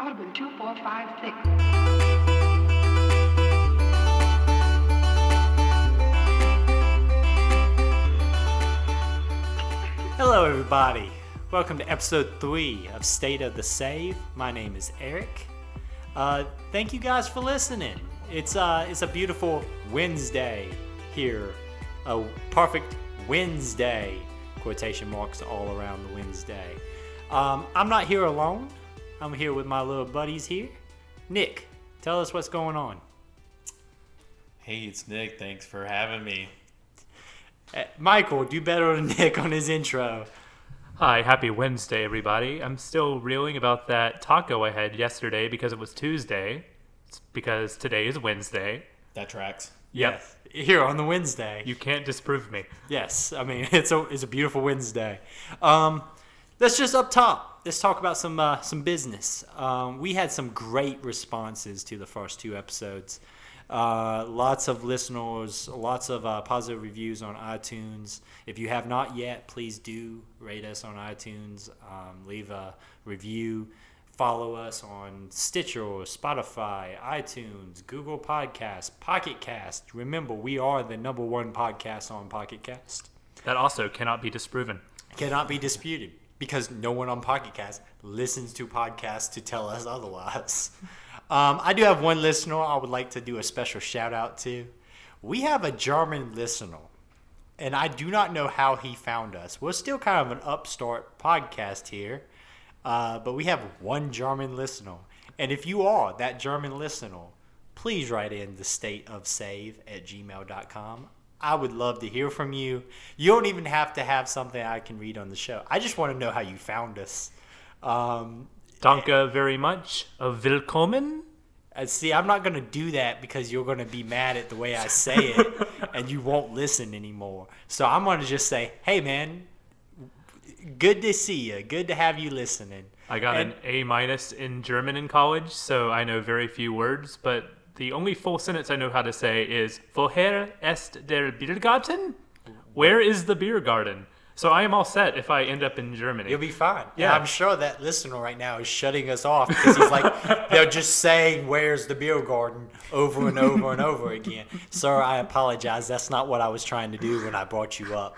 Audubon 2456. Hello, everybody. Welcome to episode three of State of the Save. My name is Eric. Uh, thank you guys for listening. It's uh, it's a beautiful Wednesday here, a perfect Wednesday. Quotation marks all around the Wednesday. Um, I'm not here alone. I'm here with my little buddies here. Nick, tell us what's going on. Hey, it's Nick. Thanks for having me. Uh, Michael, do better than Nick on his intro. Hi, happy Wednesday, everybody. I'm still reeling about that taco I had yesterday because it was Tuesday. It's because today is Wednesday. That tracks. Yep. Yes, here on the Wednesday. You can't disprove me. Yes, I mean it's a it's a beautiful Wednesday. Um, let's just up top. Let's talk about some uh, some business. Um, we had some great responses to the first two episodes. Uh, lots of listeners, lots of uh, positive reviews on iTunes. If you have not yet, please do rate us on iTunes. Um, leave a review. Follow us on Stitcher, Spotify, iTunes, Google Podcasts, Pocket Cast. Remember, we are the number one podcast on Pocket Cast That also cannot be disproven. cannot be disputed because no one on Pocket Cast listens to podcasts to tell us otherwise. Um, I do have one listener I would like to do a special shout out to. We have a German listener, and I do not know how he found us. We're still kind of an upstart podcast here, uh, but we have one German listener. And if you are that German listener, please write in the state of save at gmail.com. I would love to hear from you. You don't even have to have something I can read on the show. I just want to know how you found us. Um, Danke very much. Willkommen. uh, see, I'm not going to do that because you're going to be mad at the way I say it and you won't listen anymore. So I'm going to just say, hey, man, good to see you. Good to have you listening. I got And- an A minus in German in college, so I know very few words, but the only full sentence I know how to say is Woher ist der Biergarten? Where is the beer garden? So I am all set if I end up in Germany. You'll be fine. Yeah, Yeah. I'm sure that listener right now is shutting us off because he's like, they're just saying, "Where's the beer garden?" over and over and over again. Sir, I apologize. That's not what I was trying to do when I brought you up.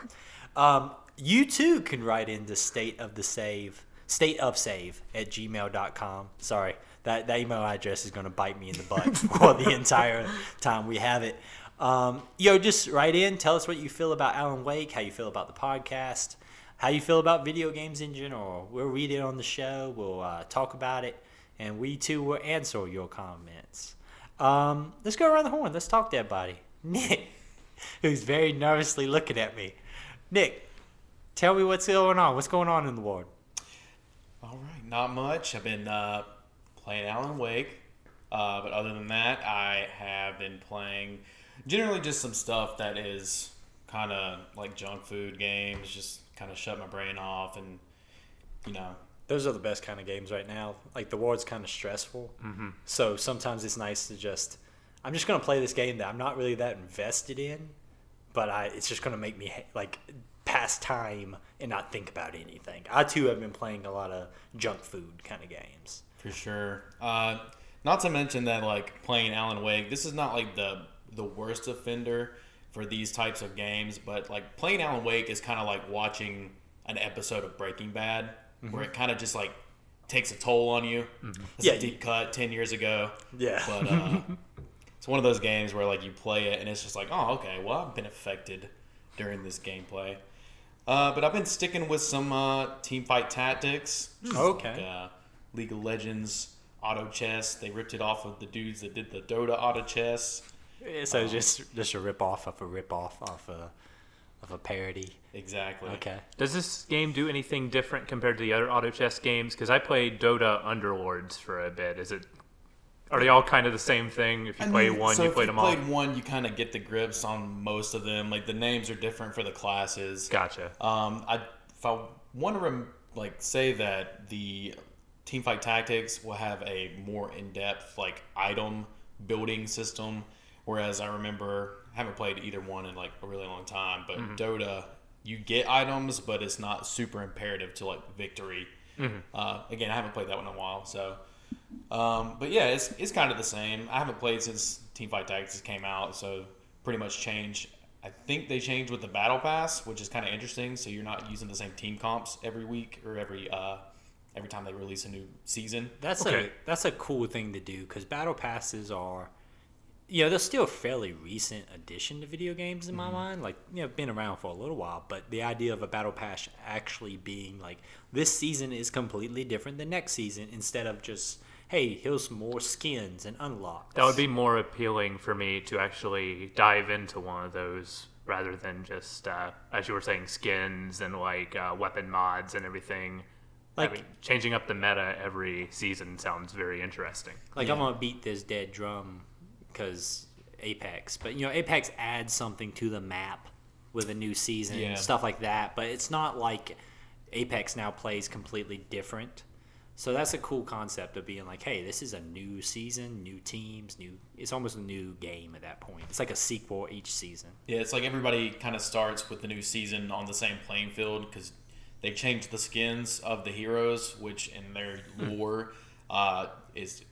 Um, you too can write in the state of the save, state of save at gmail.com. Sorry, that, that email address is going to bite me in the butt for the entire time we have it. Um, yo, just write in. Tell us what you feel about Alan Wake, how you feel about the podcast, how you feel about video games in general. We'll read it on the show. We'll uh, talk about it, and we too will answer your comments. Um, let's go around the horn. Let's talk to everybody. Nick, who's very nervously looking at me. Nick, tell me what's going on. What's going on in the world? All right, not much. I've been uh, playing Alan Wake, uh, but other than that, I have been playing generally just some stuff that is kind of like junk food games, just kind of shut my brain off and you know. Those are the best kind of games right now. Like the world's kind of stressful, mm-hmm. so sometimes it's nice to just. I'm just gonna play this game that I'm not really that invested in, but I it's just gonna make me ha- like pass time and not think about anything. I too have been playing a lot of junk food kind of games. For sure. Uh, not to mention that like playing Alan Wake, this is not like the the worst offender for these types of games, but like playing Alan Wake is kind of like watching an episode of Breaking Bad, where it kind of just like takes a toll on you. It's Yeah, a deep cut ten years ago, Yeah. but uh, it's one of those games where like you play it and it's just like, oh, okay, well I've been affected during this gameplay. Uh, but I've been sticking with some uh, team fight tactics. Okay. Like, uh, League of Legends auto chess. They ripped it off of the dudes that did the Dota auto chess. So just just a rip off of a rip off of a of a parody. Exactly. Okay. Does this game do anything different compared to the other auto chess games? Because I played Dota Underlords for a bit. Is it? Are they all kind of the same thing? If you I play mean, one, so you you them all. If you played one, you kind of get the grips on most of them. Like the names are different for the classes. Gotcha. Um, I if I want to rem- like say that the Teamfight Tactics will have a more in-depth like item building system, whereas I remember I haven't played either one in like a really long time. But Dota, you get items, but it's not super imperative to like victory. Uh, again, I haven't played that one in a while, so Um, but yeah, it's it's kind of the same. I haven't played since Teamfight Tactics came out, so pretty much changed. I think they changed with the Battle Pass, which is kind of interesting. So you're not using the same team comps every week or every uh, every time they release a new season. That's Okay. a that's a cool thing to do because battle passes are, you know, they're still a fairly recent addition to video games in my mind. Like, you know, been around for a little while, but the idea of a battle pass actually being like this season is completely different than next season instead of just hey, here's more skins and unlocks. That would be more appealing for me to actually dive into one of those rather than just, uh, as you were saying, skins and like uh, weapon mods and everything. Like- Having- changing up the meta every season sounds very interesting. Like I'm gonna beat this dead drum because Apex, but you know Apex adds something to the map with a new season Yeah. and stuff like that. But it's not like Apex now plays completely different. So that's a cool concept of being like, hey, this is a new season, new teams, new. It's almost a new game at that point. It's like a sequel each season. Yeah, it's like everybody kind of starts with the new season on the same playing field because they've changed the skins of the heroes, which in their lore uh, is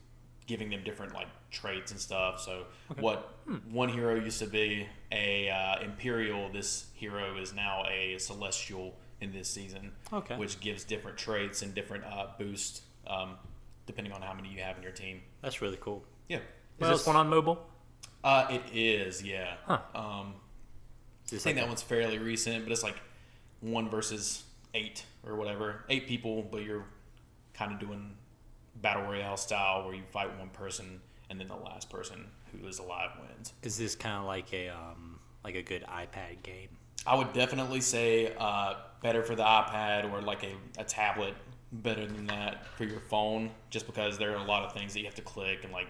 giving them different like traits and stuff. So what one hero used to be a uh, imperial, this hero is now a celestial in this season. Okay. which gives different traits and different uh, boosts um, depending on how many you have in your team. That's really cool. Yeah. Is Well, this one on mobile? Uh, it is, yeah. Huh. Um, I think like that one's fairly recent, but it's like one versus eight or whatever. Eight people, but you're kind of doing battle royale style where you fight one person and then the last person who is alive wins. is this kind of like a um, like a good iPad game? I would definitely say uh, better for the iPad or like a, a tablet, better than that for your phone, just because there are a lot of things that you have to click and like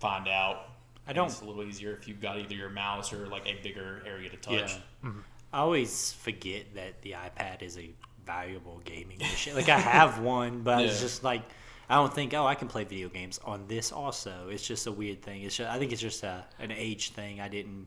find out. I don't- It's a little easier if you've got either your mouse or like a bigger area to touch. I always forget that the iPad is a valuable gaming machine. Like I have one, but it's just like I don't think oh I can play video games on this also. It's just a weird thing. It's just, I think it's just a an age thing. I didn't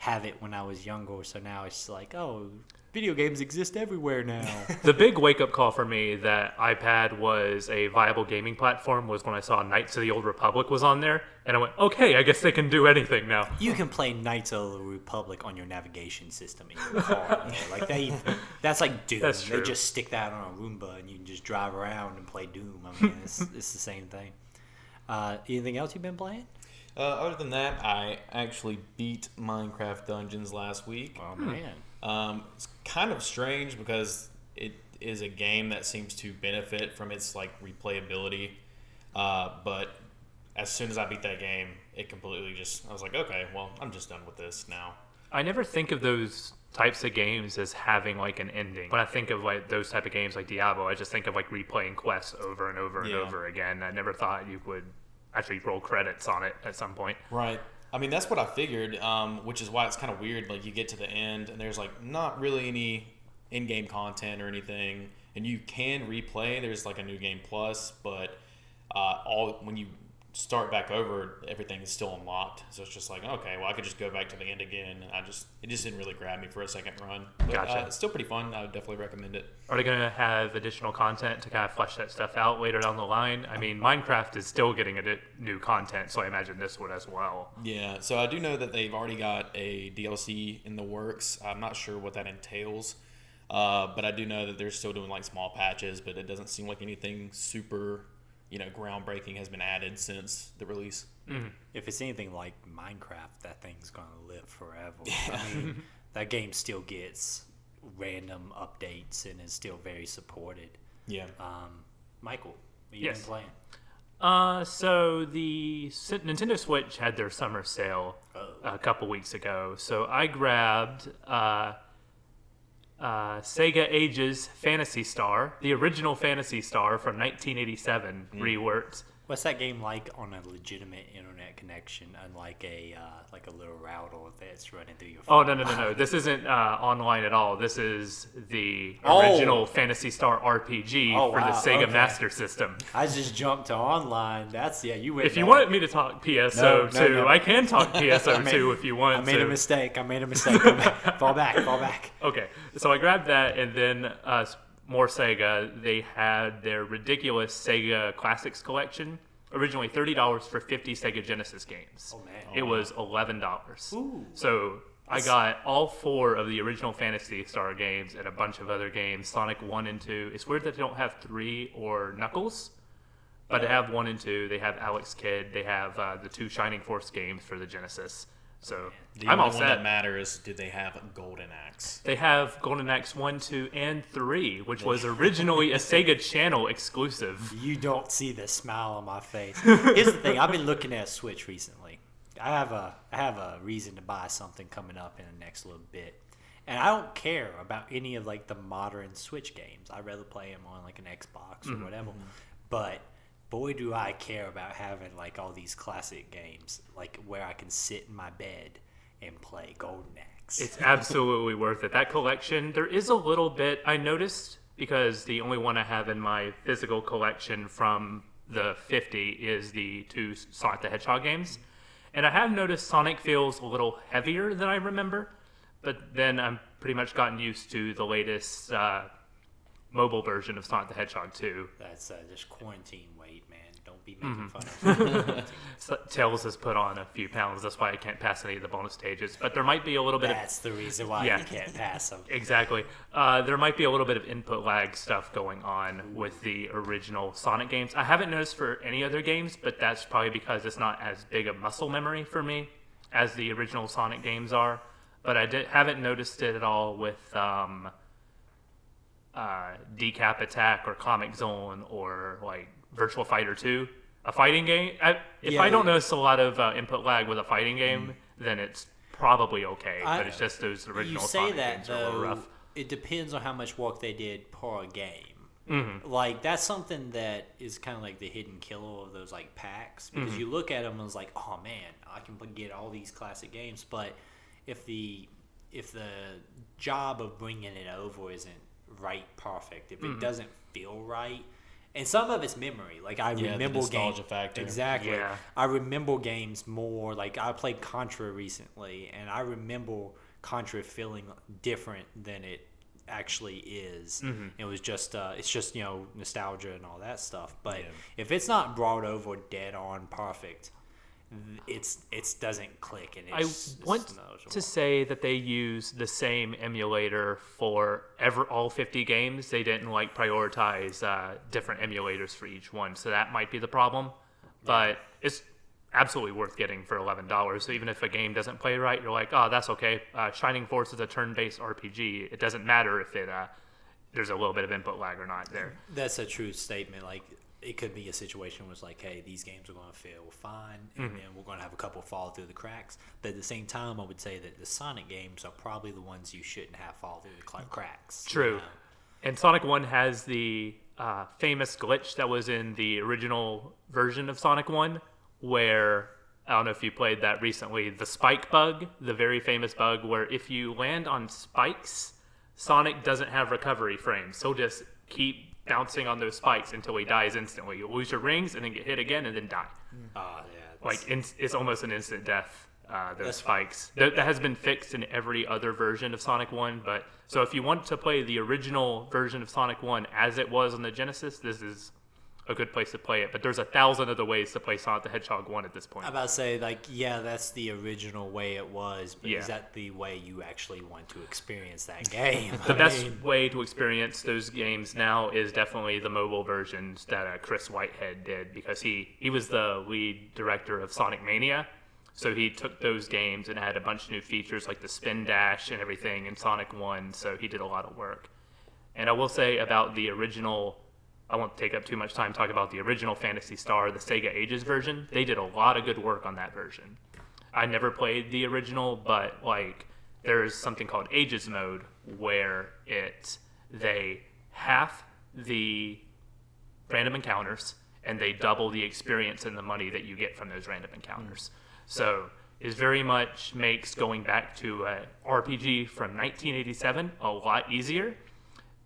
have it when I was younger, so now it's like oh video games exist everywhere now. The big wake up call for me that iPad was a viable gaming platform was when I saw Knights of the Old Republic was on there, and I went, okay, I guess they can do anything now. you can play Knights of the Republic on your navigation system in your car. though. Like they, that's like Doom. That's They just stick that on a Roomba and you can just drive around and play Doom. I mean, it's, it's the same thing. Uh, anything else you've been playing? Uh, other than that, I actually beat Minecraft Dungeons last week. Oh man, Um, it's kind of strange because it is a game that seems to benefit from its like replayability. Uh, but as soon as I beat that game, it completely just I was like, okay, well, I'm just done with this now. I never think of those types of games as having like an ending. When I think of like those type of games like Diablo, I just think of like replaying quests over and over and Yeah. over again. I never thought you would actually roll credits on it at some point. Right. I mean, that's what I figured, um, which is why it's kind of weird. Like, you get to the end, and there's like not really any in-game content or anything, and you can replay. There's like a new game plus, but uh, all when you start back over, everything is still unlocked. So it's just like, okay, well, I could just go back to the end again. And I just it just didn't really grab me for a second run. But, Gotcha. Uh, it's still pretty fun. I would definitely recommend it. Are they going to have additional content to kind of flesh that stuff out later down the line? I mean, Minecraft is still getting a new content, so I imagine this would as well. Yeah, so I do know that they've already got a DLC in the works. I'm not sure what that entails, uh, but I do know that they're still doing like small patches. But it doesn't seem like anything super, you know, groundbreaking has been added since the release. if it's anything like Minecraft, that thing's gonna live forever. I mean, that game still gets random updates and is still very supported. Yeah, Um, Michael, what you Yes. been playing? Uh, so the Nintendo Switch had their summer sale Oh. a couple weeks ago. So I grabbed uh, uh, Sega Ages Phantasy Star, the original Phantasy Star from 1987, reworked. What's that game like on a legitimate internet connection, unlike a uh, like a little router that's running through your phone? Oh no no no no! This isn't uh, online at all. This is the Oh. original Phantasy Star RPG Oh, for the Sega okay. Master System. I just jumped to online. That's yeah. You went. If you wanted me to talk PSO No, no, two, no. I can talk PSO made, two if you want I made to. a mistake. I made a mistake. Fall back. Fall back. Okay, so I grabbed that, and then uh, more Sega. They had their ridiculous Sega Classics collection, originally thirty dollars for fifty Sega Genesis games. Oh, man. It was eleven dollars. So I got all four of the original Phantasy Star games and a bunch of other games. Sonic One and Two. It's weird that they don't have three or Knuckles, but they have one and two. They have Alex Kidd. They have uh, the two Shining Force games for the Genesis. So oh, The I'm only all one that matters, do they have Golden Axe? They have Golden Axe 1, 2, and 3, which was originally a Sega Channel exclusive. You don't see the smile on my face. Here's the thing: I've been looking at Switch recently. I have a I have a reason to buy something coming up in the next little bit, and I don't care about any of like the modern Switch games. I'd rather play them on like an Xbox or mm-hmm. whatever. But boy, do I care about having like all these classic games, like where I can sit in my bed and play Golden Axe. It's absolutely worth it. That collection, there is a little bit I noticed because the only one I have in my physical collection from the 50 is the two Sonic the Hedgehog games. And I have noticed Sonic feels a little heavier than I remember, but then I'm pretty much gotten used to the latest uh, mobile version of Sonic the Hedgehog 2. That's uh, just quarantine weight, man. Don't be making fun of. So Tails has put on a few pounds. That's why I can't pass any of the bonus stages. But there might be a little bit of That's the reason why Yeah. you can't pass them. Exactly. Uh, there might be a little bit of input lag stuff going on with the original Sonic games. I haven't noticed for any other games, but that's probably because it's not as big a muscle memory for me as the original Sonic games are. But I did, haven't noticed it at all with um, uh, Decap Attack or Comix Zone or like Virtual Fighter 2. A fighting game. I, if Yeah, I don't yeah. notice a lot of uh, input lag with a fighting game, then it's probably okay. I- but it's just those original you say Sonic that games are a little rough. it depends on how much work they did per game. Mm-hmm. Like that's something that is kind of like the hidden killer of those like packs because Mm-hmm. you look at them and it's like, oh man, I can get all these classic games, but if the if the job of bringing it over isn't right perfect, if Mm-hmm. it doesn't feel right. And some of it's memory. Like I Yeah, the remember nostalgia games factor. exactly. Yeah. I remember games more like I played Contra recently, and I remember Contra feeling different than it actually is. Mm-hmm. It was just uh, it's just you know nostalgia and all that stuff. But Yeah. if it's not brought over dead on perfect, it's it doesn't click and I it's, it's want to say that they use the same emulator for ever all 50 games. They didn't like prioritize uh, different emulators for each one, so that might be the problem. But it's absolutely worth getting for eleven dollars. So even if a game doesn't play right, you're like, oh, that's okay. Uh, Shining Force is a turn-based RPG. It doesn't matter if it uh, there's a little bit of input lag or not there. That's a true statement. Like it could be a situation where it's like, hey, these games are going to feel fine, and Mm-hmm. then we're going to have a couple fall through the cracks. But at the same time, I would say that the Sonic games are probably the ones you shouldn't have fall through the cracks. you True. know? And Sonic 1 has the uh, famous glitch that was in the original version of Sonic 1, where I don't know if you played that recently, the spike bug, the very famous bug where if you land on spikes, Sonic doesn't have recovery frames. He'll just keep bouncing on those spikes until he dies instantly. You lose your rings and then get hit again and then die. Oh yeah. Like in, it's almost an instant death. Uh, those spikes that, that has been fixed in every other version of Sonic One. But so if you want to play the original version of Sonic One as it was on the Genesis, this is a good place to play it. But there's a thousand other ways to play Sonic the Hedgehog One at this point. I'm about to say like yeah, that's the original way it was, but Yeah. is that the way you actually want to experience that game? the I best mean, way to experience those games now is definitely the mobile versions that uh, Chris Whitehead did because he he was the lead director of Sonic Mania. So he took those games and had a bunch of new features like the spin dash and everything in Sonic 1. So he did a lot of work. And I will say about the original, I won't take up too much time talking about the original Phantasy Star, the Sega Ages version. They did a lot of good work on that version. I never played the original, but like there's something called Ages mode where it they half the random encounters and they double the experience and the money that you get from those random encounters. So it very much makes going back to a RPG from 1987 a lot easier.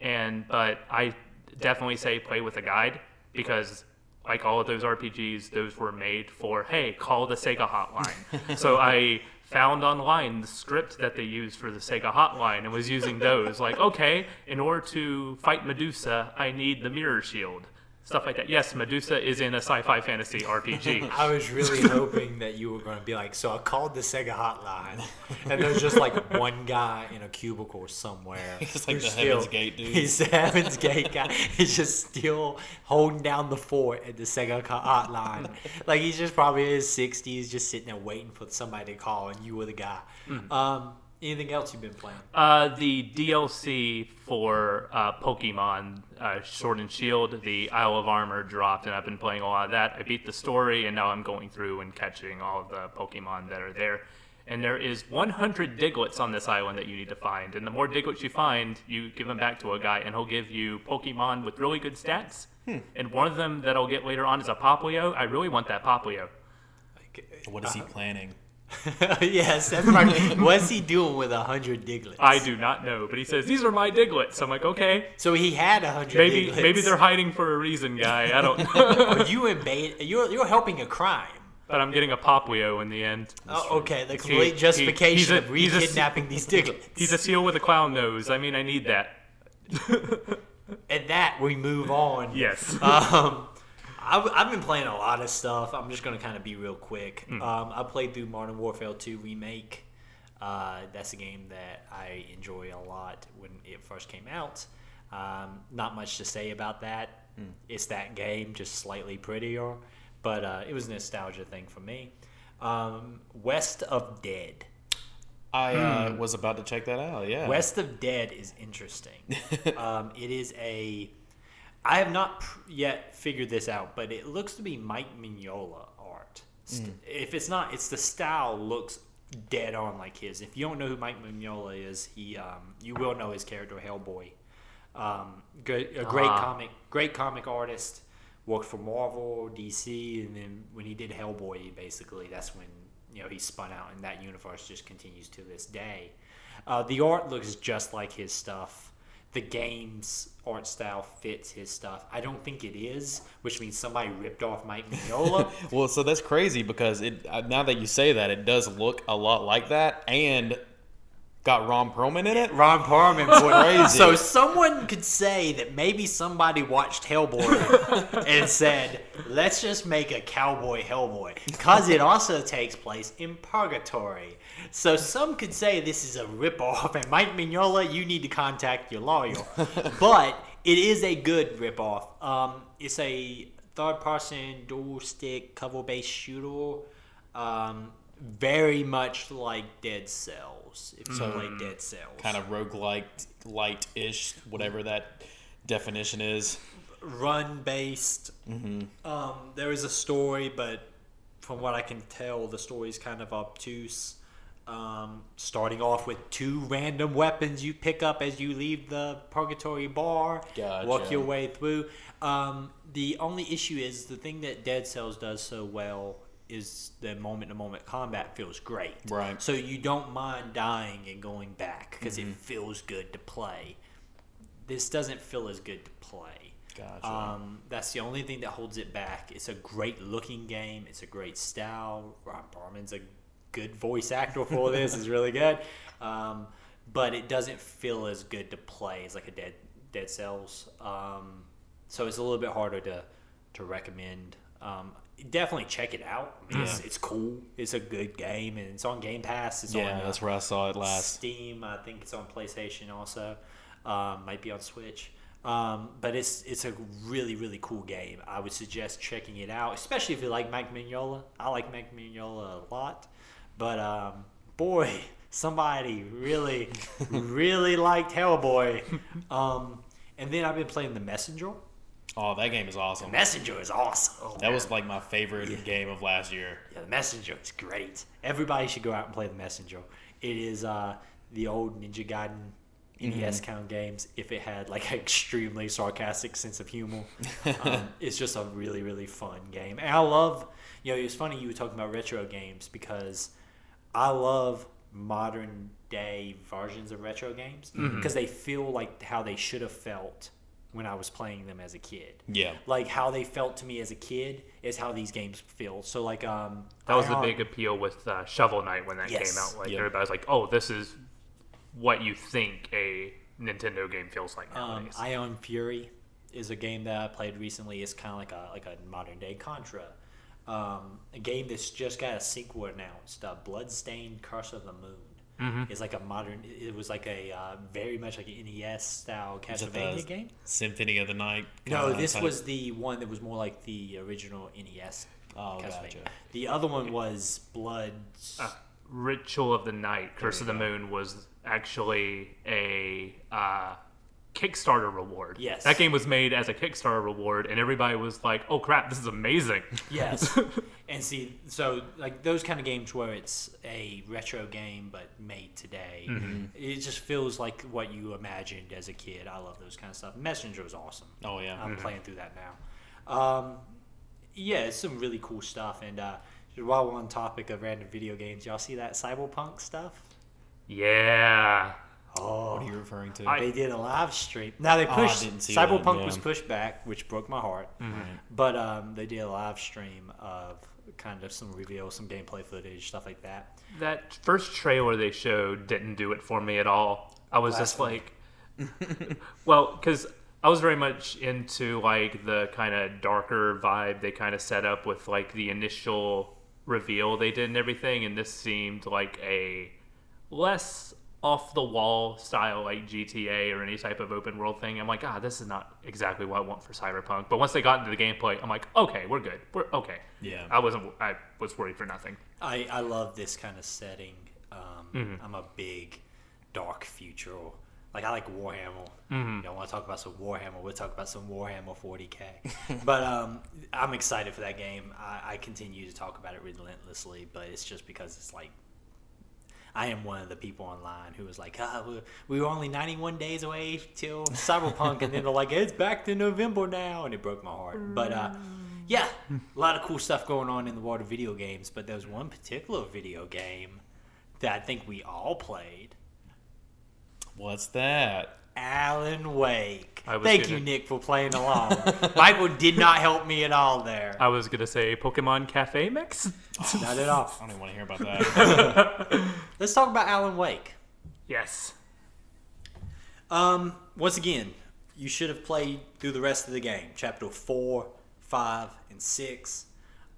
And but I definitely say play with a guide because like all of those RPGs, those were made for hey, call the Sega hotline. so I found online the script that they used for the Sega hotline and was using those. like, okay, in order to fight Medusa, I need the mirror shield. Stuff like that. Yes, Medusa is in a sci-fi fantasy RPG. I was really hoping that you were going to be like, so I called the Sega hotline, and there's just like one guy in a cubicle somewhere. He's like the still- Heaven's Gate dude. He's the Heaven's Gate guy. He's just still holding down the fort at the Sega hotline. Like he's just probably in his 60s, just sitting there waiting for somebody to call, and you were the guy. Hmm. Um, anything else you've been playing? Uh, the DLC for uh, Pokemon uh, Sword and Shield, the Isle of Armor dropped, and I've been playing a lot of that. I beat the story, and now I'm going through and catching all of the Pokemon that are there. And there is 100 Digletts on this island that you need to find. And the more Digletts you find, you give them back to a guy, and he'll give you Pokemon with really good stats. And one of them that I'll get later on is a Poplio. I really want that Poplio. What is he planning? yes, that's right. What's he doing with a hundred Digletts? I do not know, but he says these are my Digletts. I'm like, okay, So he had a hundred. maybe Digletts. maybe they're hiding for a reason, guy. I don't know. Are you invade? You're you're helping a crime. but I'm getting a Poplio in the end. Oh, okay, the He- complete he- justification he's a- of he's a- re-kidnapping these Digletts. He's a seal with a clown nose. I mean, I need that. and that we move on. Yes. Um, I've, I've been playing a lot of stuff. I'm just gonna kind of be real quick. Hmm. Um, I played through Modern Warfare 2 remake. Uh, that's a game that I enjoy a lot when it first came out. Um, not much to say about that. Hmm. It's that game, just slightly prettier. But uh, it was a nostalgia thing for me. Um, West of Dead. I uh, was about to check that out. Yeah. West of Dead is interesting. um, it is a. I have not pr- yet figured this out, but it looks to be Mike Mignola art. St- If it's not, it's the style looks dead on like his. If you don't know who Mike Mignola is, he um, you will know his character Hellboy. Um, good, a great Ah. comic, great comic artist. Worked for Marvel, DC, and then when he did Hellboy, basically that's when you know he spun out, and that universe just continues to this day. Uh, the art looks just like his stuff. The game's art style fits his stuff. I don't think it is, which means somebody ripped off Mike Mignola. Well, so that's crazy because it now that you say that, it does look a lot like that, and got Ron Perlman in it. Ron Perlman put Crazy. So someone could say that maybe somebody watched Hellboy and said, "Let's just make a cowboy Hellboy," because it also takes place in purgatory. So some could say this is a ripoff, and Mike Mignola, you need to contact your lawyer. but it is a good ripoff. Um, it's a third-person dual stick cover-based shooter. Um, very much like Dead Cells, if so like Dead Cells. Kind of roguelike, light-ish, whatever that definition is. run based. Um, there is a story, but from what I can tell, the story is kind of obtuse. Um, starting off with two random weapons you pick up as you leave the purgatory bar, Gotcha. work your way through. Um, the only issue is the thing that Dead Cells does so well is the moment to moment combat feels great. Right. So you don't mind dying and going back because Mm-hmm. it feels good to play. This doesn't feel as good to play. Gotcha. Um, that's the only thing that holds it back. It's a great looking game. It's a great style. Ron Perlman's a good voice actor for this. is really good. Um, but it doesn't feel as good to play as like a Dead Dead Cells. Um, so it's a little bit harder to to recommend. Um, definitely check it out. I mean, it's, it's cool. It's a good game, and it's on Game Pass. It's Yeah, on uh, that's where I saw it last. Steam. I think it's on PlayStation also. Um, might be on Switch. Um, but it's it's a really really cool game. I would suggest checking it out, especially if you like Mike Mignola. I like Mike Mignola a lot, but um, boy, somebody really really liked Hellboy. Um, and then I've been playing The Messenger. Oh, that game is awesome. Messenger is awesome. That was like my favorite game of last year. Yeah, the Messenger is great. Everybody should go out and play the Messenger. It is uh, the old Ninja Gaiden NES kind of games. If it had like an extremely sarcastic sense of humor, um, it's just a really really fun game. And I love, you know, it's funny you were talking about retro games because I love modern day versions of retro games because they feel like how they should have felt when I was playing them as a kid Yeah. like how they felt to me as a kid is how these games feel. So like um That was the Ion- big appeal with uh, Shovel Knight when that Yes. came out. Like Yep. everybody's like, "Oh, this is what you think a Nintendo game feels like um, nowadays." Ion Fury is a game that I played recently. It's kind of like a like a modern day Contra. Um, a game that's just got a sequel announced. Uh, Bloodstained Curse of the Moon. Mm-hmm. It's like a modern. It was like a uh, very much like an NES style Is Castlevania game. Symphony of the Night. No, this type? was the one that was more like the original NES. Oh, Castlevania. gotcha. The other one was Blood. Uh, Ritual of the Night, Curse of the Moon was actually a uh, Kickstarter reward. Yes. That game was made as a Kickstarter reward, and everybody was like, oh crap, this is amazing. Yes. and see, so like those kind of games where it's a retro game but made today, it just feels like what you imagined as a kid. I love those kind of stuff. Messenger was awesome. Oh yeah. I'm playing through that now. Um, yeah, it's some really cool stuff. And uh, while we're on topic of random video games, y'all see that Cyberpunk stuff? yeah. Oh, What are you referring to? I- they did a live stream. Now they Oh, I pushed didn't see that, Cyberpunk was pushed back, which broke my heart. Mm-hmm. But um, they did a live stream of kind of some reveal, some gameplay footage, stuff like that. That first trailer they showed didn't do it for me at all. I was just Blasphemy. like, well, because I was very much into like the kind of darker vibe they kind of set up with like the initial reveal they did and everything, and this seemed like a less off the wall style like GTA or any type of open world thing. I'm like, ah, this is not exactly what I want for Cyberpunk. But once they got into the gameplay, I'm like, okay, we're good. We're okay. Yeah. I wasn't. I was worried for nothing. I, I love this kind of setting. Um, Mm-hmm. I'm a big dark future. Like I like Warhammer. Mm-hmm. Y'all want to talk about some Warhammer? We'll talk about some Warhammer 40k. but um, I'm excited for that game. I, I continue to talk about it relentlessly, but it's just because it's like I am one of the people online who was like, ah, we- we were only 91 days away till Cyberpunk, and then they're like, it's back to November now, and it broke my heart. But uh, yeah, a lot of cool stuff going on in the world of video games. But there was one particular video game that I think we all played. What's that? Alan Wake. I was Thank gonna- you, Nick, for playing along. Michael did not help me at all there. I was gonna say Pokemon Cafe Mix. Not at all. I don't even want to hear about that. Let's talk about Alan Wake. yes. Um, once again, you should have played through the rest of the game. Chapter four, five, and six.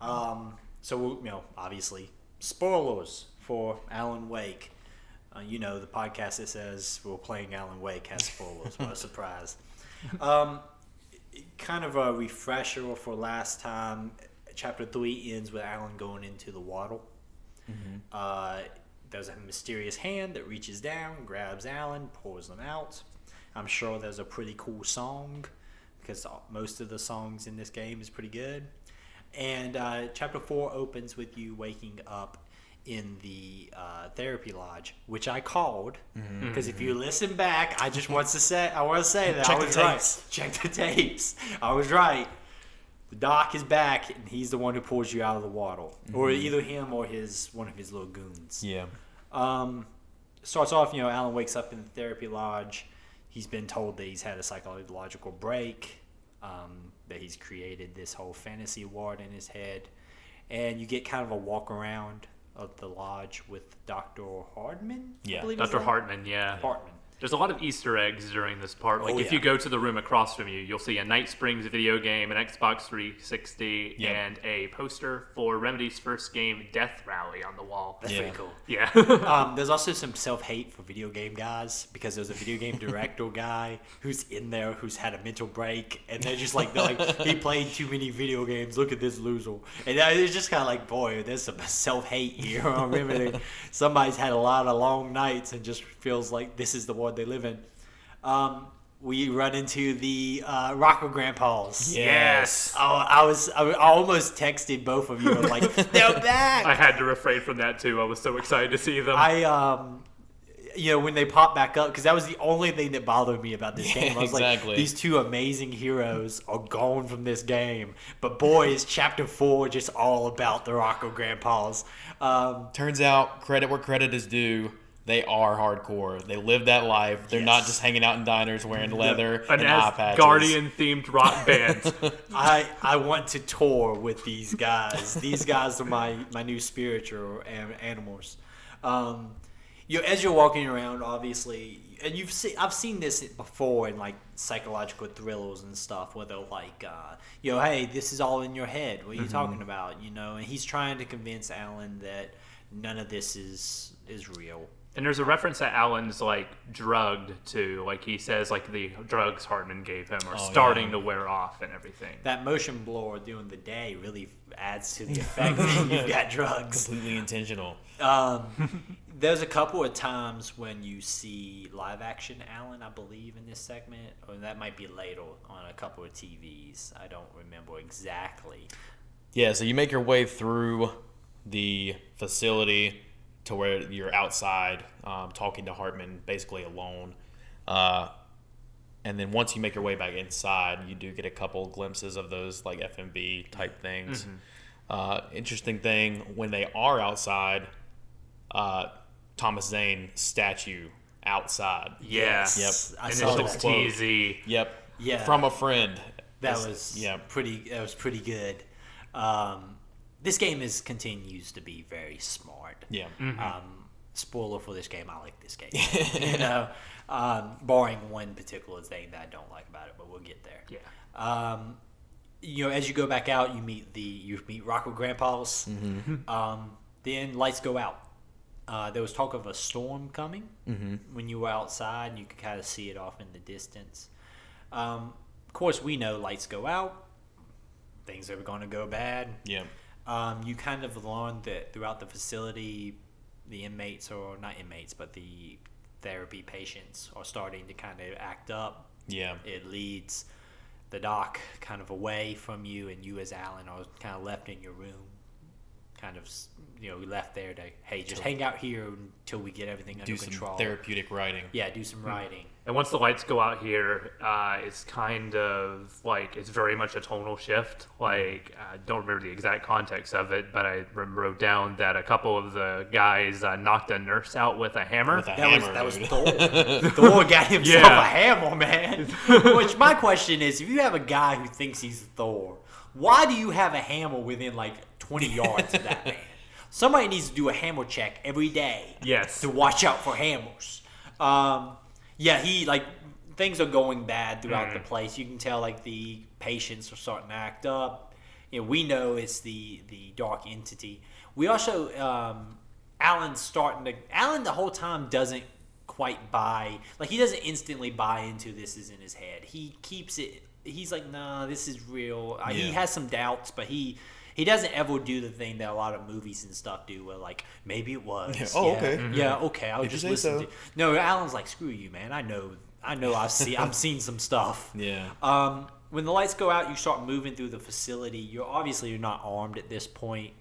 Um, so you know, obviously, spoilers for Alan Wake. Uh, you know, the podcast that says we're playing Alan Wake has spoilers. what a surprise! Um, kind of a refresher for last time. Chapter three ends with Alan going into the water. Uh, there's a mysterious hand that reaches down, grabs Alan, pulls them out. I'm sure there's a pretty cool song because most of the songs in this game is pretty good. And uh, chapter four opens with you waking up in the uh, therapy lodge, which I called because if you listen back, I just want to say I want to say that Check I the was right. tapes. Check the tapes. I was right. The doc is back, and he's the one who pulls you out of the water, or either him or his one of his little goons. yeah. Um, starts off, you know, Alan wakes up in the therapy lodge. He's been told that he's had a psychological break, um, that he's created this whole fantasy world in his head, and you get kind of a walk around of the lodge with Doctor Hardman. I Yeah, believe Dr. Hartman, yeah. Hartman. There's a lot of Easter eggs during this part. Like Oh, if yeah. you go to the room across from you, you'll see a Night Springs video game, an Xbox 360, Yep. and a poster for Remedy's first game, Death Rally, on the wall. That's Yeah. pretty cool. Yeah. Um, there's also some self hate for video game guys because there's a video game director guy who's in there who's had a mental break, and they're just like, they're like he played too many video games. Look at this loser, and uh, it's just kind of like, boy, there's some self hate here. I remember somebody's had a lot of long nights and just feels like this is the world they live in. Um, we run into the uh, Rocco Grandpas. Yes. Oh, I was I almost texted both of you I was like they're back. I had to refrain from that too. I was so excited to see them. I um, you know, when they pop back up, because that was the only thing that bothered me about this game. I was exactly. like, these two amazing heroes are gone from this game. But boy, is Chapter Four just all about the Rocco Grandpas. Um, Turns out, credit where credit is due. They are hardcore. They live that life. They're not just hanging out in diners wearing leather An and eye patches. Guardian themed rock band. I I want to tour with these guys. these guys are my my new spiritual animals. Um, you as you're walking around, obviously, and you've seen I've seen this before in like psychological thrillers and stuff, where they're like, uh, you know, hey, this is all in your head. What are you Mm-hmm. talking about? You know, and he's trying to convince Alan that none of this is is real. And there's a reference that Alan's like drugged to, like he says, like the drugs Hartman gave him are Oh, starting yeah. to wear off and everything. That motion blur during the day really adds to the effect that you've got drugs. Completely intentional. Um, there's a couple of times when you see live action Alan, I believe, in this segment, or that might be later on a couple of TVs. I don't remember exactly. Yeah, so you make your way through the facility to where you're outside um, talking to Hartman basically alone. Uh, and then once you make your way back inside, you do get a couple glimpses of those like FMV type things. Uh, interesting thing when they are outside, uh, Thomas Zane statue outside. Yeah. Yep. I Initial saw that. quote. TZ. Yep. Yeah. From a friend. That It's- was yeah. pretty. That was pretty good. Um, this game is continues to be very smart. Yeah. Um, spoiler for this game, I like this game. you know, um, barring one particular thing that I don't like about it, but we'll get there. Yeah. Um, you know, as you go back out, you meet the you meet Rocco Grandpa's. Um, then lights go out. Uh, there was talk of a storm coming when you were outside, and you could kind of see it off in the distance. Um, of course, we know lights go out, things are going to go bad. Yeah. Um, you kind of learn that throughout the facility, the inmates, or not inmates, but the therapy patients are starting to kind of act up. Yeah. It leads the doc kind of away from you, and you as Alan are kind of left in your room, kind of you know left there to hey just hang out here until we get everything under Do some control. therapeutic writing. yeah, do some writing. And once the lights go out here, uh, it's kind of like it's very much a tonal shift. Like I don't remember the exact context of it, but I wrote down that a couple of the guys uh, knocked a nurse out with a hammer. With a That hammer. was that was dude. Thor. Thor got himself Yeah. a hammer, man. Which my question is, if you have a guy who thinks he's Thor, why do you have a hammer within like 20 yards of that man? Somebody needs to do a hammer check every day. Yes. To watch out for hammers. Um, yeah, he like things are going bad throughout the place. You can tell like the patients are starting to act up. You know, we know it's the the dark entity. We also um, Alan's starting to Alan the whole time doesn't quite buy like he doesn't instantly buy into this is in his head. He keeps it. He's like, nah, this is real. Uh, He has some doubts, but he. He doesn't ever do the thing that a lot of movies and stuff do, where like maybe it was. Yeah. Oh, okay. Yeah, okay. I'll If just listen so. to. No, Alan's like, screw you, man. I know, I know. I've seen, I've seen some stuff. Yeah. Um, when the lights go out, you start moving through the facility. You're obviously you're not armed at this point.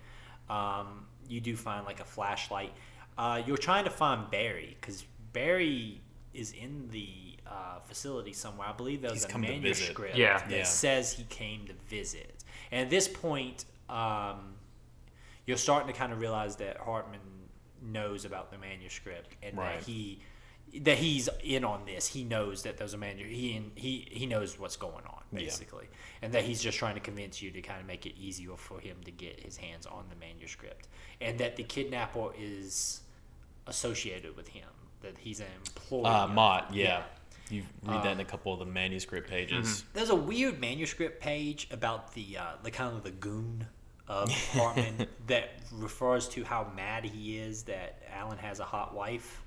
Um, you do find like a flashlight. Uh, you're trying to find Barry because Barry is in the uh, facility somewhere. I believe there's He's a come to visit. manuscript Yeah. that Yeah. says he came to visit. And at this point, um, you're starting to kind of realize that Hartman knows about the manuscript and Right. that he that he's in on this. He knows that there's a manuscript. He he he knows what's going on Yeah. basically, and that he's just trying to convince you to kind of make it easier for him to get his hands on the manuscript, and that the kidnapper is associated with him. That he's an employee. Uh, Mott, yeah. You read that in a couple of the manuscript pages. There's a weird manuscript page about the uh, the kind of the goon of Hartman that refers to how mad he is that Alan has a hot wife.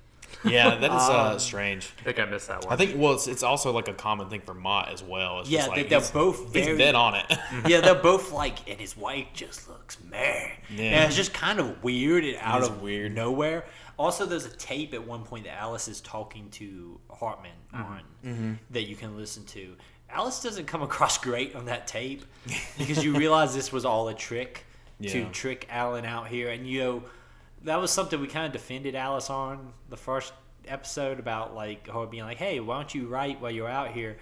Yeah, that is uh, Um, strange. I think I missed that one. I think well, it's, it's also like a common thing for Mott as well. It's Yeah, just like that they're he's, both he's very- dead on it. yeah, they're both like, and his wife just looks mad. Yeah. And it's just kind of weird and out of weird. nowhere. Also, there's a tape at one point that Alice is talking to Hartman on Mm-hmm. that you can listen to. Alice doesn't come across great on that tape because you realize this was all a trick to trick Alan out here. And, you know, that was something we kind of defended Alice on the first episode about, like, her being like, hey, why don't you write while you're out here?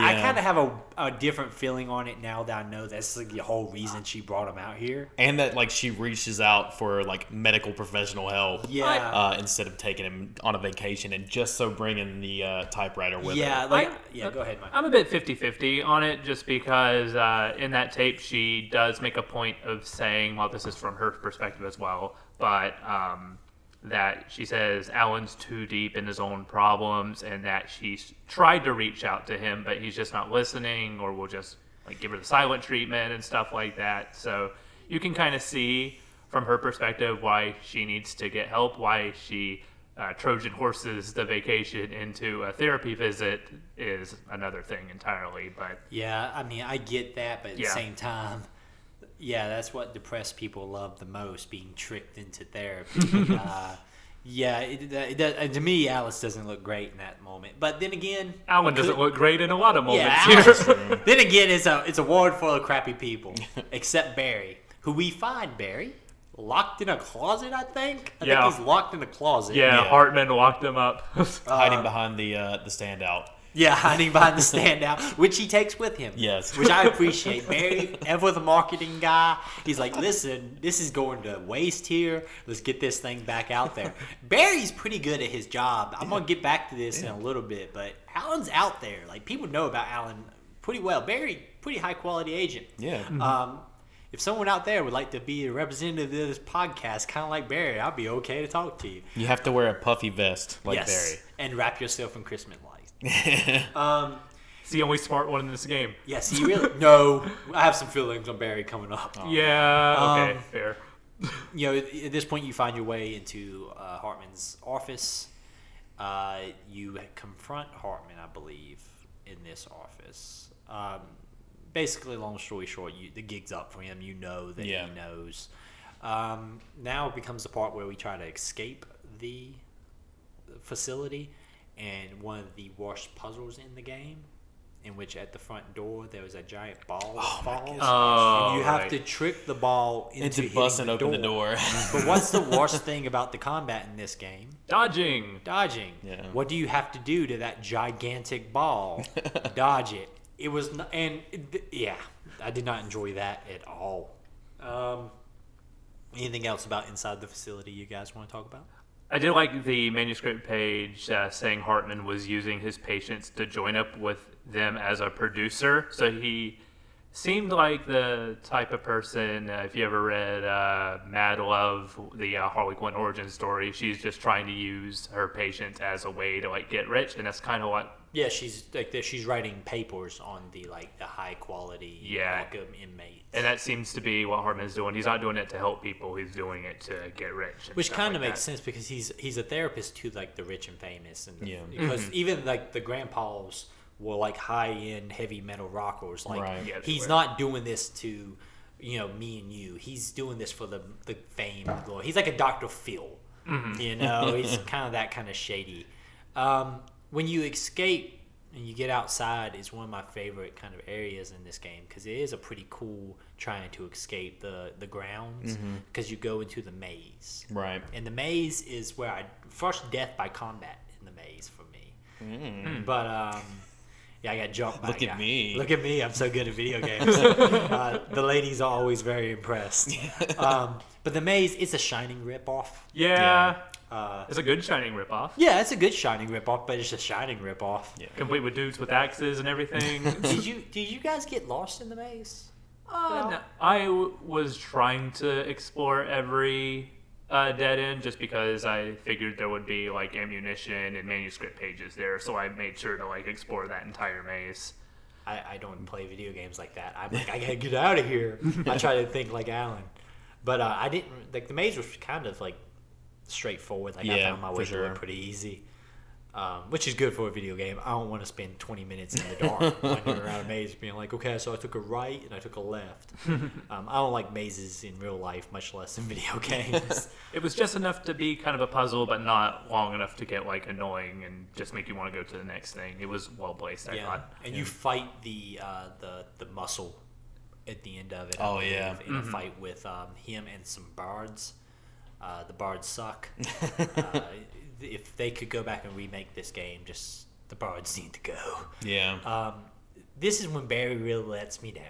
I kind of have a, a different feeling on it now that I know that's like the whole reason she brought him out here. and that like she reaches out for like medical professional help. Yeah. Uh, instead of taking him on a vacation and just so bringing the uh, typewriter with yeah, her. like I- yeah. Go ahead, Mike. I'm a bit 50-50 on it just because uh, in that tape she does make a point of saying, well, this is from her perspective as well, but um, that she says Alan's too deep in his own problems and that she's tried to reach out to him, but he's just not listening or will just like give her the silent treatment and stuff like that. So you can kind of see from her perspective why she needs to get help, why she uh, Trojan horses the vacation into a therapy visit is another thing entirely. But Yeah, I mean, I get that, but at Yeah. the same time, yeah, that's what depressed people love the most, being tricked into therapy. uh, yeah, it, it, does- and to me, Alice doesn't look great in that moment. But then again, Alan doesn't look great in a lot of moments Yeah, here. Alice- then again, it's a it's a ward full of crappy people, except Barry, who we find Barry locked in a closet. I think. I Yeah. think he's locked in a closet. yeah, Yeah. Hartman locked him up. hiding behind the uh, the standout. Yeah, hiding behind the standout, which he takes with him. Yes. Which I appreciate. Barry, ever the marketing guy, he's like, listen, this is going to waste here. Let's get this thing back out there. Barry's pretty good at his job. I'm going to get back to this in a little bit, but Alan's out there. Like, people know about Alan pretty well. Barry, pretty high quality agent. Yeah. Um, if someone out there would like to be a representative of this podcast, kind of like Barry, I'd be okay to talk to you. You have to wear a puffy vest like Barry. And wrap yourself in Christmas. Um, It's the only smart one in this game. Yes, he really. no, I have some feelings on Barry coming up. Yeah, okay, Um, fair. You know, at this point, you find your way into uh, Hartman's office. Uh, you confront Hartman, I believe, in this office. Um, basically, long story short, you, the gig's up for him. You know that Yeah. he knows. Um, now it becomes the part where we try to escape the facility, and one of the worst puzzles in the game, in which at the front door there was a giant ball that falls, Oh, and you have right. to trick the ball into, Into busting the open the door. door. but what's the worst thing about the combat in this game? Dodging. Dodging. Yeah. What do you have to do to that gigantic ball? Dodge it. It was, n- and it- yeah, I did not enjoy that at all. Um, anything else about inside the facility you guys want to talk about? I did like the manuscript page uh, saying Hartman was using his patients to join up with them as a producer. So he seemed like the type of person, uh, if you ever read uh, Mad Love, the uh, Harley Quinn origin story, she's just trying to use her patients as a way to like get rich, and that's kind of what Yeah, she's like that. She's writing papers on the like the high quality Yeah. Arkham inmates, and that seems to be what Hartman's doing. He's not doing it to help people; he's doing it to get rich. which kind of like makes that. sense because he's he's a therapist to like the rich and famous, and Yeah. because even like the grandpas were like high end heavy metal rockers. Like Right. Yeah, he's were. not doing this to you know me and you. He's doing this for the the fame, the glory. He's like a Dr. Phil. You know, he's kind of that kind of shady. Um, when you escape and you get outside is one of my favorite kind of areas in this game because it is a pretty cool trying to escape the the grounds because you go into the maze right. and the maze is where I first death by combat in the maze for me. But um, yeah, I got jumped. By Look at guy. me. Look at me! I'm so good at video games. uh, the ladies are always very impressed. Um, but the maze is a Shining ripoff. Yeah, Uh, it's a good Shining ripoff. yeah, it's a good Shining ripoff, but it's a Shining ripoff. Yeah. complete with dudes with axes and everything. Did you did you guys get lost in the maze? Uh, no, I w- was trying to explore every uh, dead end just because I figured there would be like ammunition and manuscript pages there, so I made sure to like explore that entire maze. I, I don't play video games like that. I'm like, I gotta get out of here. I try to think like Alan, but uh, I didn't. Like the maze was kind of like straightforward. Like I found my way through sure. it pretty easy, um, which is good for a video game. I don't want to spend 20 minutes in the dark wandering around a maze, being like, okay, so I took a right and I took a left. um, I don't like mazes in real life, much less in video games. It was just enough to be kind of a puzzle, but not long enough to get like annoying and just make you want to go to the next thing. It was well placed, I yeah, thought. and you fight the uh, the the muscle at the end of it. Oh, yeah. in a fight with um, him and some bards. Uh, the bards suck. uh, if they could go back and remake this game, just the bards need to go. Yeah. Um, this is when Barry really lets me down.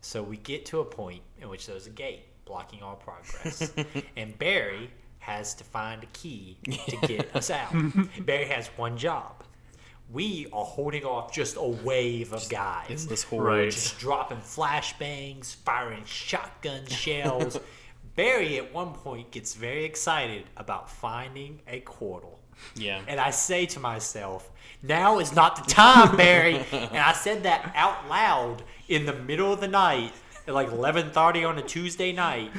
So we get to a point in which there's a gate blocking all progress, and Barry has to find a key to get us out. Barry has one job. We are holding off just a wave of guys, it's this Right. horde. just dropping flashbangs, firing shotgun shells. Barry at one point gets very excited about finding a quarter. Yeah. And I say to myself, now is not the time, Barry. and I said that out loud in the middle of the night at like 11:30 on a Tuesday night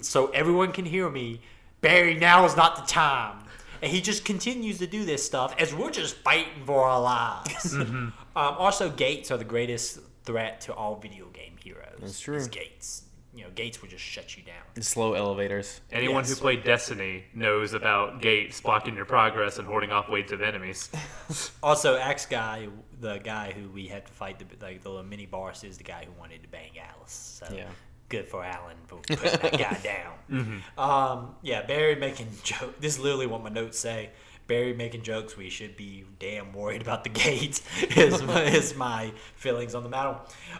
so everyone can hear me. Barry, now is not the time. And he just continues to do this stuff as we're just fighting for our lives. um, also, gates are the greatest threat to all video game heroes. That's true. Gates. You know, gates would just shut you down. Slow elevators. Anyone Yes. who played Destiny knows about gates blocking your progress and hoarding off waves of enemies. Also, Axe guy, the guy who we had to fight, the like the little mini boss, is the guy who wanted to bang Alice. So Yeah. good for Alan for putting that guy down. Um, yeah, Barry making joke. This is literally what my notes say. Barry making jokes. We should be damn worried about the gates. is is my feelings on the matter.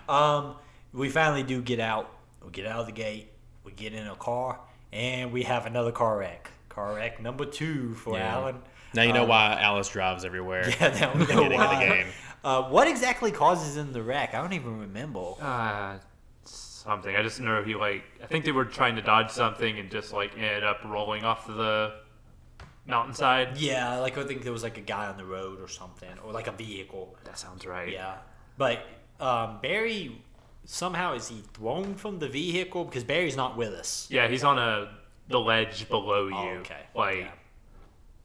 Um, we finally do get out. We get out of the gate. We get in a car, and we have another car wreck. Car wreck number two for Yeah. Alan. Now you know Um, why Alice drives everywhere. Yeah, now we know Beginning the why. game. Uh, what exactly causes him the wreck? I don't even remember. Uh, something. I just know he like. I think they were trying to dodge something and just like ended up rolling off the mountainside. Yeah, like I think there was like a guy on the road or something, or like a vehicle. That sounds right. Yeah, but um, Barry somehow is he thrown from the vehicle because Barry's not with us. Yeah, he's on a the ledge below you. Oh, okay. Like Yeah.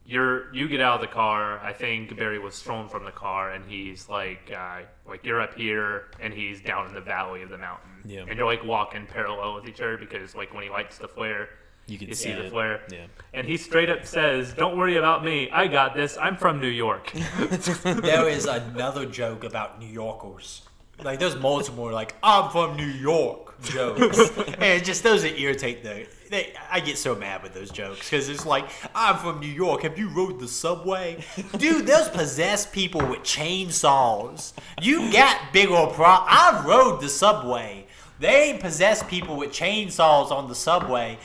you're you get out of the car. I think Barry was thrown from the car, and he's like uh, like you're up here, and he's down in the valley of the mountain. Yeah. And you're like walking parallel with each other because like when he lights the flare, You can you see see the it. flare. Yeah. And he straight up says, "Don't worry about me. I got this. I'm from New York." there is another joke about New Yorkers. Like there's multiple like I'm from New York jokes, and just those that irritate the. They, I get so mad with those jokes because it's like I'm from New York. Have you rode the subway, dude? There's possessed people with chainsaws. You got bigger pro. I've rode the subway. They ain't possessed people with chainsaws on the subway.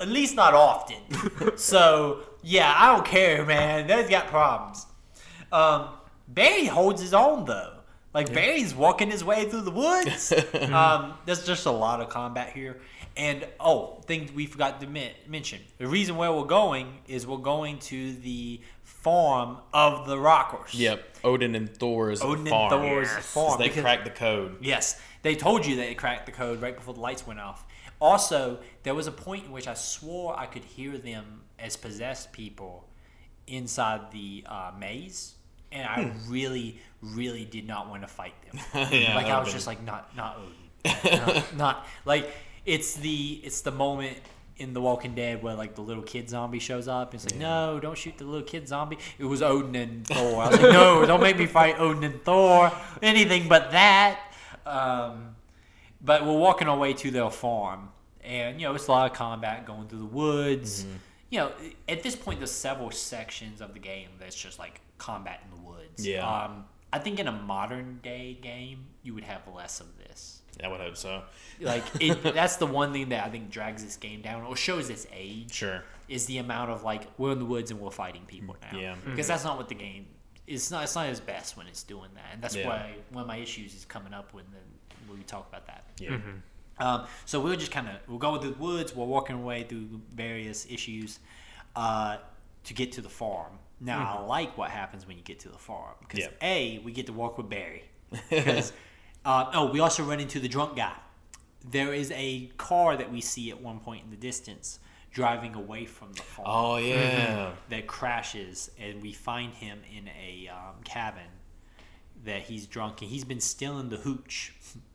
At least not often. so yeah, I don't care, man. They've got problems. Um, Barry holds his own though. Like Barry's walking his way through the woods. um, there's just a lot of combat here. And oh, thing we forgot to men- mention: the reason where we're going is we're going to the farm of the Rockers. Yep. Odin and Thor's Odin and. Thor's Yes. farm, They because- cracked the code. Yes, they told you they cracked the code right before the lights went off. Also, there was a point in which I swore I could hear them as possessed people inside the uh, maze, and I really, really did not want to fight them. Yeah, like I was just like, not, not Odin, not, not like it's the it's the moment in The Walking Dead where like the little kid zombie shows up. And it's like, no, don't shoot the little kid zombie. It was Odin and Thor. I was like, no, don't make me fight Odin and Thor. Anything but that. Um, but we're walking our way to their farm, and you know it's a lot of combat going through the woods. Mm-hmm. You know, at this point, there's several sections of the game that's just like combat in the woods. Yeah. Um, I think in a modern day game, you would have less of this. I would hope so. Like it, that's the one thing that I think drags this game down or shows its age. Sure. Is the amount of like we're in the woods and we're fighting people now. Yeah. Because that's not what the game. It's not. It's not as best when it's doing that, and that's Yeah. why one of my issues is coming up when the, when we talk about that. Yeah. Um, so we'll just kind of we'll go through the woods. We're walking away through various issues uh, to get to the farm. Now I like what happens when you get to the farm because Mm-hmm. Yeah. a we get to walk with Barry. Because uh, oh, we also run into the drunk guy. There is a car that we see at one point in the distance driving away from the farm Oh yeah. that crashes, and we find him in a um, cabin that he's drunk and he's been stealing the hooch.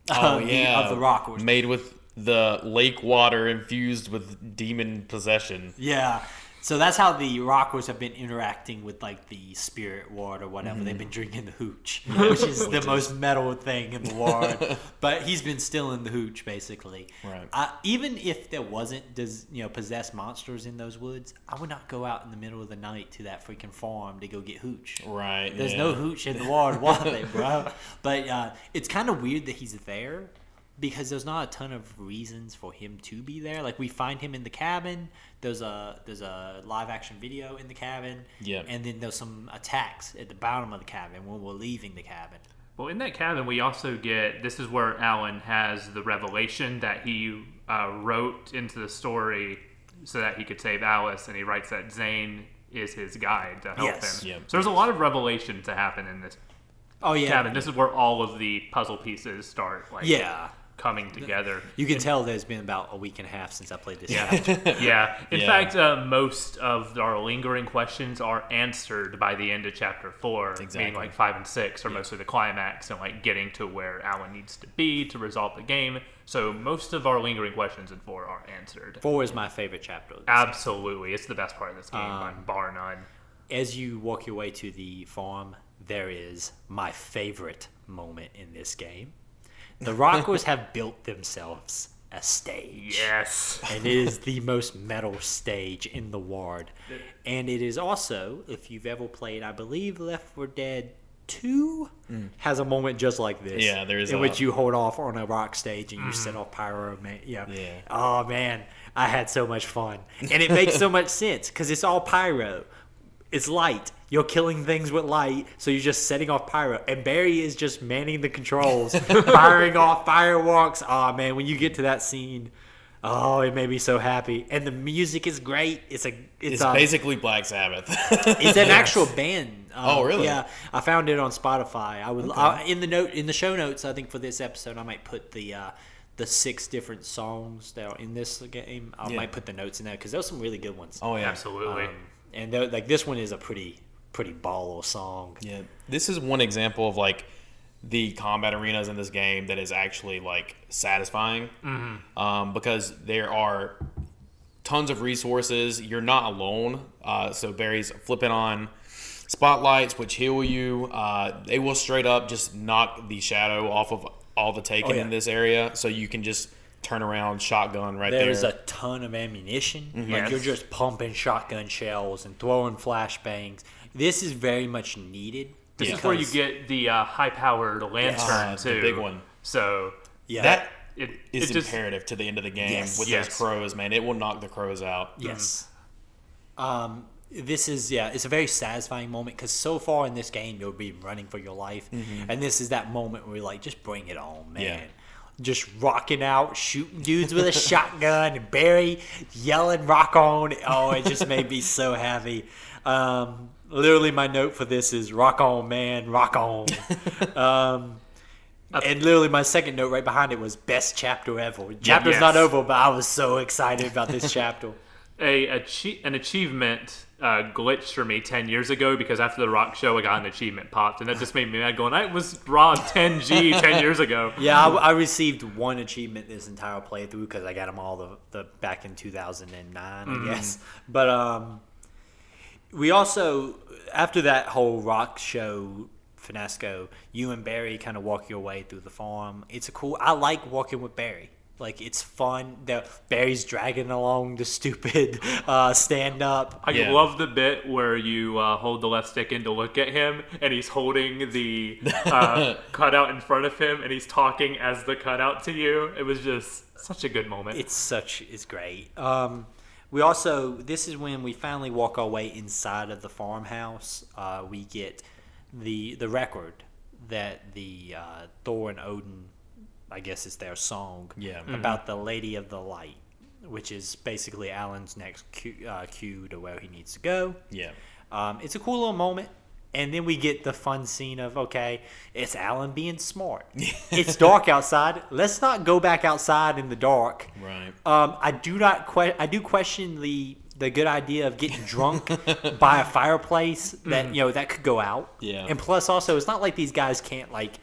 Oh of the- of the rock. Made with the lake water infused with demon possession. Yeah. So that's how the Rockers have been interacting with like the spirit ward or whatever. Mm-hmm. They've been drinking the hooch, which is the most metal thing in the ward. but he's been stealing the hooch basically. Right. I, even if there wasn't does you know possessed monsters in those woods, I would not go out in the middle of the night to that freaking farm to go get hooch. Right. There's yeah. no hooch in the ward, was there, bro? But uh, it's kind of weird that he's there because there's not a ton of reasons for him to be there. Like we find him in the cabin. There's a there's a live action video in the cabin. Yep. And then there's some attacks at the bottom of the cabin when we're leaving the cabin. Well, in that cabin, we also get this is where Alan has the revelation that he uh, wrote into the story so that he could save Alice, and he writes that Zane is his guide to help Yes. him. Yep. So there's a lot of revelation to happen in this Oh yeah, cabin. This is where all of the puzzle pieces start like yeah. Coming together. You can tell there's been about a week and a half since I played this. Yeah. chapter. yeah. In Yeah. fact, uh, most of our lingering questions are answered by the end of chapter four, Exactly. meaning like five and six are mostly the climax and like getting to where Alan needs to be to resolve the game. So most of our lingering questions in four are answered. Four is my favorite chapter. of this. Absolutely, it's the best part of this game, Um, bar none. As you walk your way to the farm, there is my favorite moment in this game. The Rockers have built themselves a stage. Yes. and it is the most metal stage in the ward. And it is also, if you've ever played, I believe Left 4 Dead 2 has a moment just like this. Yeah, there is In a- which you hold off on a rock stage and you mm-hmm. set off pyro. Man, yeah. Yeah. Oh, man. I had so much fun. And it makes so much sense because it's all pyro. It's light. You're killing things with light, so you're just setting off pyro. And Barry is just manning the controls, firing off fireworks. Oh man, when you get to that scene, oh, it made me so happy. And the music is great. It's a it's, It's a, basically Black Sabbath. it's an actual band. Um, Oh, really? Yeah, I found it on Spotify. I would I, in the note in the show notes. I think for this episode, I might put the uh, the six different songs that are in this game. I Yeah. might put the notes in there because there's some really good ones. oh yeah, Absolutely. Um, and they're- like this one is a pretty pretty baller song. Yeah, this is one example of like the combat arenas in this game that is actually like satisfying, um, because there are tons of resources. You're not alone. Uh, so Barry's flipping on spotlights, which heal you. Uh, they will straight up just knock the shadow off of all the taken Oh, yeah. in this area, so you can just turn around, shotgun right there. There's a ton of ammunition. Like Yes. you're just pumping shotgun shells and throwing flashbangs. This is very much needed. This is where you get the uh, high-powered lantern Ah, too. the big one. So yeah. that it is it just imperative to the end of the game Yes. with Yes. those crows, man. It will knock the crows out. Yes. Um, this is yeah, it's a very satisfying moment because so far in this game you'll be running for your life, and this is that moment where you're like, just bring it on, man. Yeah. Just rocking out, shooting dudes with a shotgun, and Barry yelling "rock on!" Oh, it just made me so happy. Um, literally, my note for this is "rock on, man, rock on." um, and literally, my second note right behind it was "best chapter ever." Chapter's yes. not over, but I was so excited about this chapter. a, achie- an achievement uh, glitched for me 10 years ago because after the rock show I got an achievement popped and that just made me mad going I was raw 10G 10 years ago Yeah, I, I received one achievement this entire playthrough because I got them all the, the back in 2009, I guess. But um, we also after that whole rock show finasco, you and Barry kind of walk your way through the farm. It's a cool. I like walking with Barry. Like it's fun. that Barry's dragging along the stupid uh, stand up. I Yeah. love the bit where you uh, hold the left stick in to look at him, and he's holding the uh, cutout in front of him, and he's talking as the cutout to you. It was just such a good moment. It's such it's great. Um, we also this is when we finally walk our way inside of the farmhouse. Uh, we get the the record that the uh, Thor and Odin, I guess it's their song, Yeah. about the Lady of the Light, which is basically Alan's next cue, uh, cue to where he needs to go. Yeah. Um, it's a cool little moment. And then we get the fun scene of okay, it's Alan being smart. it's dark outside. Let's not go back outside in the dark. Right. Um, I do not que- I do question the the good idea of getting drunk by a fireplace that you know that could go out. Yeah. And plus, also, it's not like these guys can't like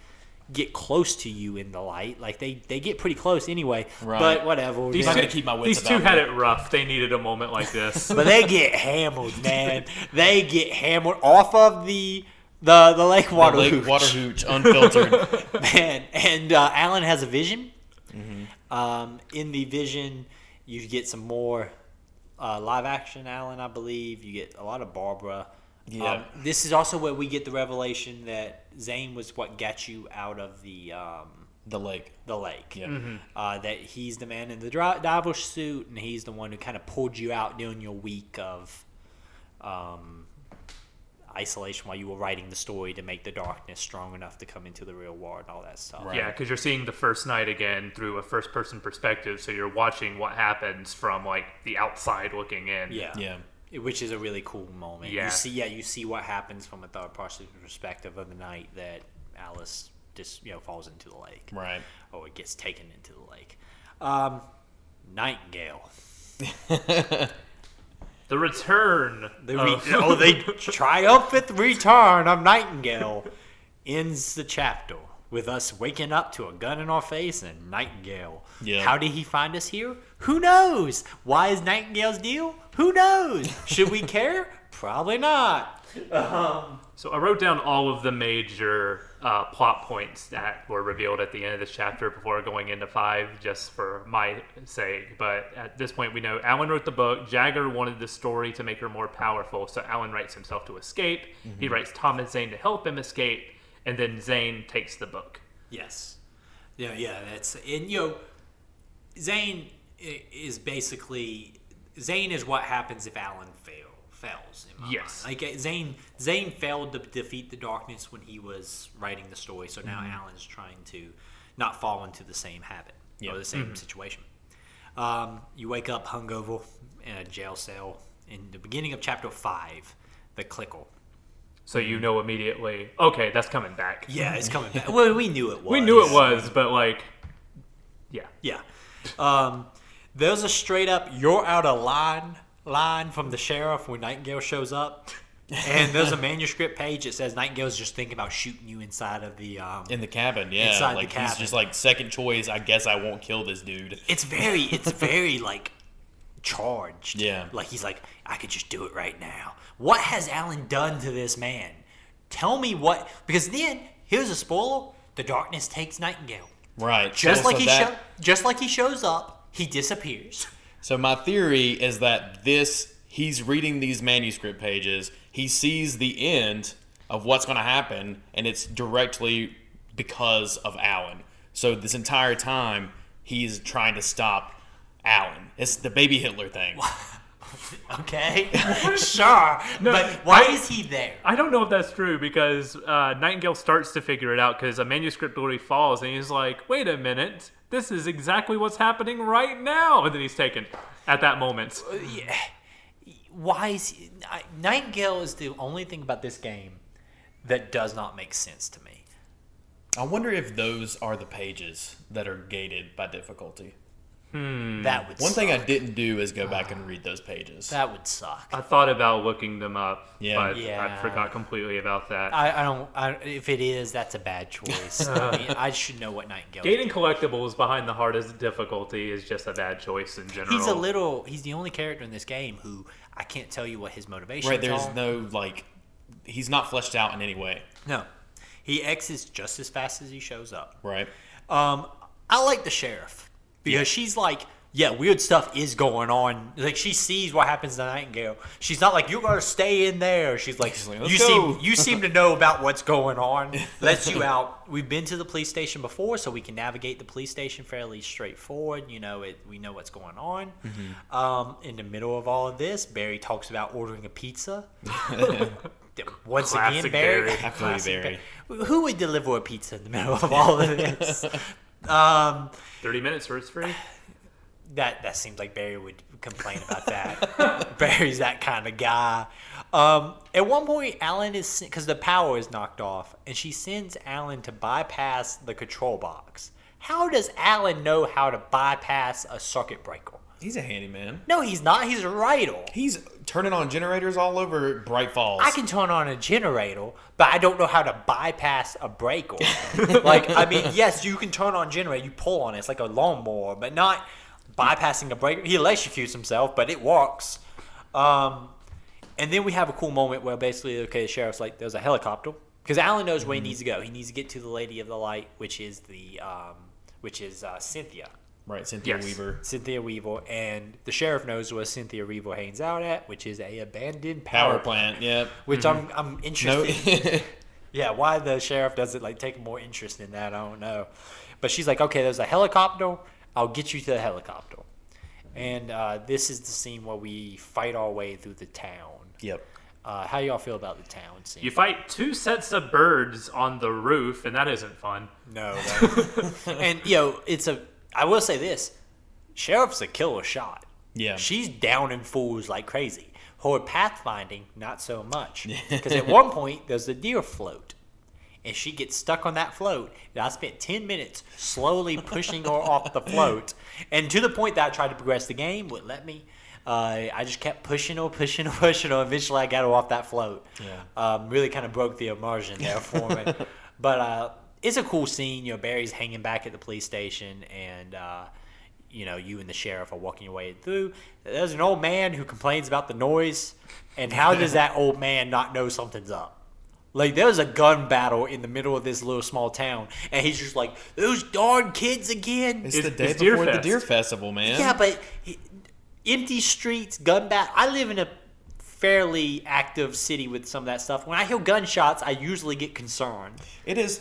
get close to you in the light. Like they they get pretty close anyway. Right. But whatever. these not Yeah. gonna keep my wits these two had me. it rough. They needed a moment like this. But they get hammered, man. they get hammered off of the the the lake water. Lake hooch. water hooch, unfiltered. man. And uh, Alan has a vision. Mm-hmm. Um, in the vision, you get some more uh, live action Alan, I believe. You get a lot of Barbara. Yeah. Um, this is also where we get the revelation that Zane was what got you out of the um, the lake. the lake. Yeah. Uh, that he's the man in the dri- diver suit, and he's the one who kind of pulled you out during your week of, um, isolation while you were writing the story to make the darkness strong enough to come into the real world and all that stuff. Right. Yeah, because you're seeing the first night again through a first person perspective, so you're watching what happens from like the outside looking in. Yeah. Yeah. Which is a really cool moment. Yeah. You see, yeah, you see what happens from a third person perspective of the night that Alice just you know falls into the lake, Right. or it gets taken into the lake. Um, Nightingale. The return. The of- oh, they triumphant return of Nightingale ends the chapter with us waking up to a gun in our face and Nightingale. Yeah. How did he find us here? Who knows? Why is Nightingale's deal? Who knows? Should we care? Probably not. So I wrote down all of the major uh, plot points that were revealed at the end of this chapter before going into five, just for my sake. But at this point, we know Alan wrote the book. Jagger wanted the story to make her more powerful, so Alan writes himself to escape. He writes Thomas Zane to help him escape, and then Zane takes the book. Yes. Yeah, yeah, that's and you know, Zane is basically Zane is what happens if Alan fail fails. in my Yes. mind. like Zane Zane failed to defeat the darkness when he was writing the story, so now Alan's trying to not fall into the same habit Yeah. or the same situation. Um, you wake up hungover in a jail cell in the beginning of chapter five. The clickle. So you know immediately, okay, that's coming back. Yeah, it's coming back. well, we knew it was. We knew it was, but like, yeah. Yeah. Um, there's a straight up "you're out of line" line from the sheriff when Nightingale shows up, and there's a manuscript page that says Nightingale's just thinking about shooting you inside of the. Um, In the cabin, yeah. Inside the like he's cabin. just like second choice. I guess I won't kill this dude. it's very, it's very like charged. Yeah. Like he's like, I could just do it right now. What has Alan done to this man? Tell me what. Because then here's a spoiler: the darkness takes Nightingale. Right. Just so, like so he that- just like he shows up, he disappears. So my theory is that this he's reading these manuscript pages, he sees the end of what's going to happen and it's directly because of Alan. So this entire time he's trying to stop Alan. It's the baby Hitler thing. Okay, sure, No, but why I- is he there? I don't know if that's true because uh, Nightingale starts to figure it out because a manuscript literally falls and he's like, wait a minute, this is exactly what's happening right now. And then he's taken at that moment. Yeah. Why is he, I- Nightingale is the only thing about this game that does not make sense to me. I wonder if those are the pages that are gated by difficulty. That would One suck. thing I didn't do is go back and read those pages. that would suck. I thought about looking them up, Yeah. but Yeah. I forgot completely about that. I, I don't. I, if it is, that's a bad choice. I, mean, I should know what Nightingale. Gating collectibles behind the hardest difficulty is just a bad choice in general. He's a little. He's the only character in this game who I can't tell you what his motivation. Is. Right, there's no like he's not fleshed out in any way. no. He exits just as fast as he shows up. Right. Um, I like the sheriff because she's like, yeah, weird stuff is going on. Like she sees what happens to Nightingale. She's not like you gotta stay in there. She's like, like, "Let's you go." seem you seem to know about what's going on. Lets you out. We've been to the police station before, so we can navigate the police station fairly straightforward. You know, it we know what's going on. Mm-hmm. Um, in the middle of all of this, Barry talks about ordering a pizza. Once again, Classic Barry. Barry. I feel you, Classic Barry. Ba- Who would deliver a pizza in the middle of all of this? Um, 30 minutes for it's free. that that seems like Barry would complain about that. Barry's that kind of guy. Um, at one point, Alan is because the power is knocked off, and she sends Alan to bypass the control box. How does Alan know how to bypass a circuit breaker? He's a handyman. No, he's not. He's a writer. He's turning on generators all over Bright Falls. I can turn on a generator, but I don't know how to bypass a breaker. like, I mean, yes, you can turn on generator, you pull on it, it's like a lawnmower, but not bypassing a breaker. He electrocutes himself, but it works. Um, and then we have a cool moment where basically, okay, the sheriff's like, there's a helicopter. Because Alan knows where he needs to go. He needs to get to the Lady of the Light, which is the, um, which is uh, Cynthia. Right, Cynthia Yes. Weaver. Cynthia Weaver, and the sheriff knows where Cynthia Weaver hangs out at, which is a abandoned Power power, plant. Yep. Which I'm I'm No. interested. Yeah, why the sheriff doesn't like take more interest in that, I don't know. But she's like, okay, there's a helicopter. I'll get you to the helicopter. And uh, this is the scene where we fight our way through the town. yep. Uh, how y'all feel about the town scene? You fight two sets of birds on the roof, and that isn't fun. No. and you know, it's a. I will say this: Sheriff's a killer shot. Yeah. She's down in fools like crazy. Her pathfinding, not so much. Because at one point there's a deer float, and she gets stuck on that float. And I spent ten minutes slowly pushing her off the float, and to the point that I tried to progress the game would let me. Uh, I just kept pushing her, pushing her, pushing her. Eventually, I got her off that float. Yeah. Um, really kind of broke the immersion there for me. but uh, it's a cool scene. You know, Barry's hanging back at the police station, and uh, you know, you and the sheriff are walking your way through. There's an old man who complains about the noise, and how does that old man not know something's up? Like there's a gun battle in the middle of this little small town, and he's just like, "Those darn kids again!" It's, It's- the day it's Deer before the Deer Festival, man. Yeah, but he- empty streets, gun battle. I live in a fairly active city with some of that stuff. When I hear gunshots, I usually get concerned. It is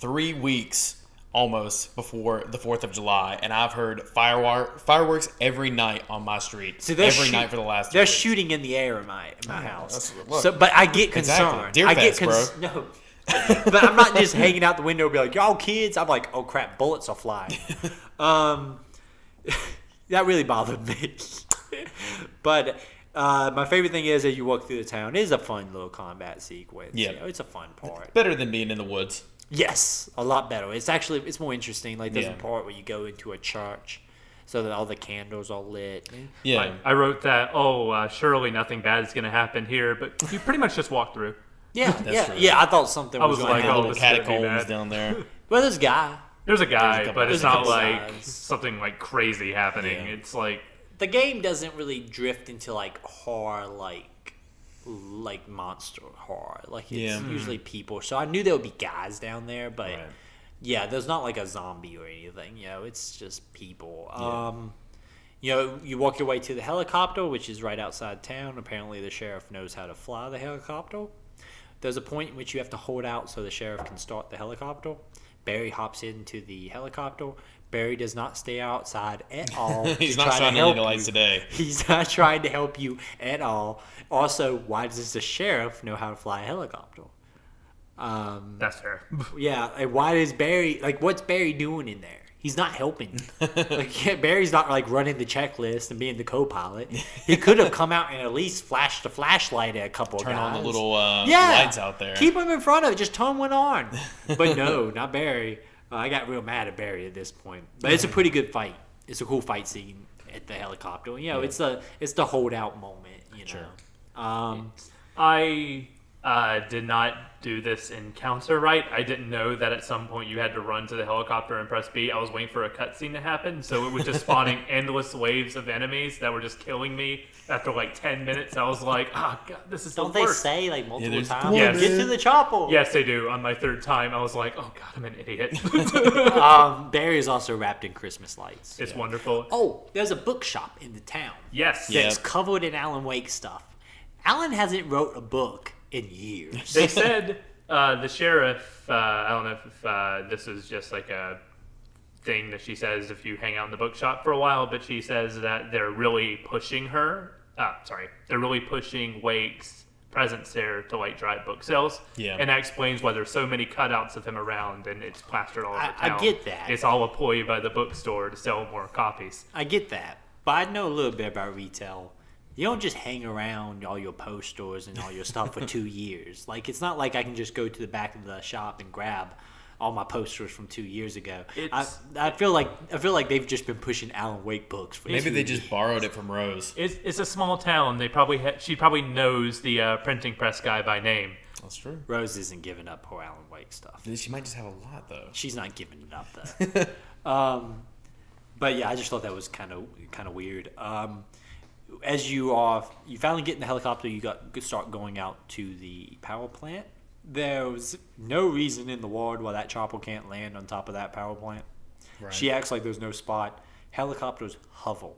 three weeks almost before the Fourth of July, and I've heard firework fireworks every night on my street. So every shoot- night for the last. They're weeks. shooting in the air in my in my house. so, but I get Exactly. concerned. Deer I get Fest, no. but I'm not just hanging out the window and be like, y'all kids. I'm like, oh crap, bullets are flying. um, that really bothered me. but uh, my favorite thing is as you walk through the town, it is a fun little combat sequence. Yeah. You know, it's a fun part. Better than being in the woods. Yes, a lot better. It's actually it's more interesting. Like there's Yeah. a part where you go into a church, so that all the candles are lit. Yeah. I, I wrote that. Oh, uh, surely nothing bad is going to happen here, but you pretty much just walk through. Yeah, yeah, true. yeah. I thought something I was, was going like, to oh, happen. little this is gonna be catacombs down there. Well, this guy, There's a guy, couple- but it's not like sides. something like crazy happening. Yeah. It's like the game doesn't really drift into like horror, like like monster horror. Like it's Yeah. Mhm. usually people. So I knew there would be guys down there, but Right. yeah, there's not like a zombie or anything. You know, it's just people. Yeah. Um, you know, you walk your way to the helicopter, which is right outside town. Apparently, the sheriff knows how to fly the helicopter. There's a point in which you have to hold out so the sheriff can start the helicopter. Barry hops into the helicopter. Barry does not stay outside at all. He's to not try to shining help any lights you. today. He's not trying to help you at all. Also, why does the sheriff know how to fly a helicopter? Um, that's fair. yeah, and why does Barry like what's Barry doing in there? He's not helping. like yeah, Barry's not like running the checklist and being the co-pilot. He could have come out and at least flashed a flashlight at a couple Turn of guys. on the little uh, yeah, lights out there. Keep him in front of it. Just turn one on. But no, not Barry. Uh, I got real mad at Barry at this point. But it's a pretty good fight. It's a cool fight scene at the helicopter. You know, it's the it's the holdout moment. You know. Sure. Um, I uh, did not do this encounter right. I didn't know that at some point you had to run to the helicopter and press B. I was waiting for a cutscene to happen, so it was just spawning endless waves of enemies that were just killing me. After like ten minutes, I was like, "Ah, God, this is the thing. don't the they worst." say like multiple there's- times? Come on, Get man. to the chopper. Yes, they do. On my third time, I was like, "Oh God, I'm an idiot." Um, Barry is also wrapped in Christmas lights. it's wonderful. Oh, there's a bookshop in the town Yes, Yeah. that's covered in Alan Wake stuff. Alan hasn't wrote a book in years. they said uh, the sheriff. Uh, I don't know if uh, this is just like a thing that she says if you hang out in the bookshop for a while, but she says that they're really pushing her. Uh, sorry, they're really pushing Wake's presence there to like drive book sales. Yeah. and that explains why there's so many cutouts of him around and it's plastered all over I- I get that. It's all a ploy by the bookstore to sell more copies. I get that, but I know a little bit about retail. You don't just hang around all your posters and all your stuff for two years. Like it's not like I can just go to the back of the shop and grab all my posters from two years ago. I, It's- I feel like I feel like they've just been pushing Alan Wake books for Maybe two they years. just borrowed it from Rose. It's, it's a small town. They probably ha- she probably knows the uh, printing press guy by name. That's true. Rose isn't giving up her Alan Wake stuff. She might just have a lot though. She's not giving it up though. um, but yeah, I just thought that was kind of kind of weird. Um, as you are, you finally get in the helicopter. You got start going out to the power plant. There was no reason in the world why that chopper can't land on top of that power plant. Right. She acts like there's no spot. Helicopters hover.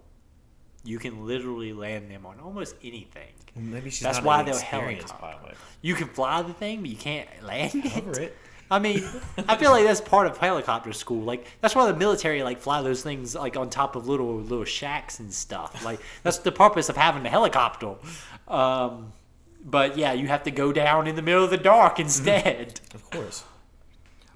You can literally land them on almost anything. Maybe she's That's not why an they're experienced helicopter. pilot. You can fly the thing, but you can't land it. Cover it. I mean, I feel like that's part of helicopter school. Like that's why the military like fly those things like on top of little little shacks and stuff. Like that's the purpose of having the helicopter. Um, but yeah, you have to go down in the middle of the dark instead. Of course.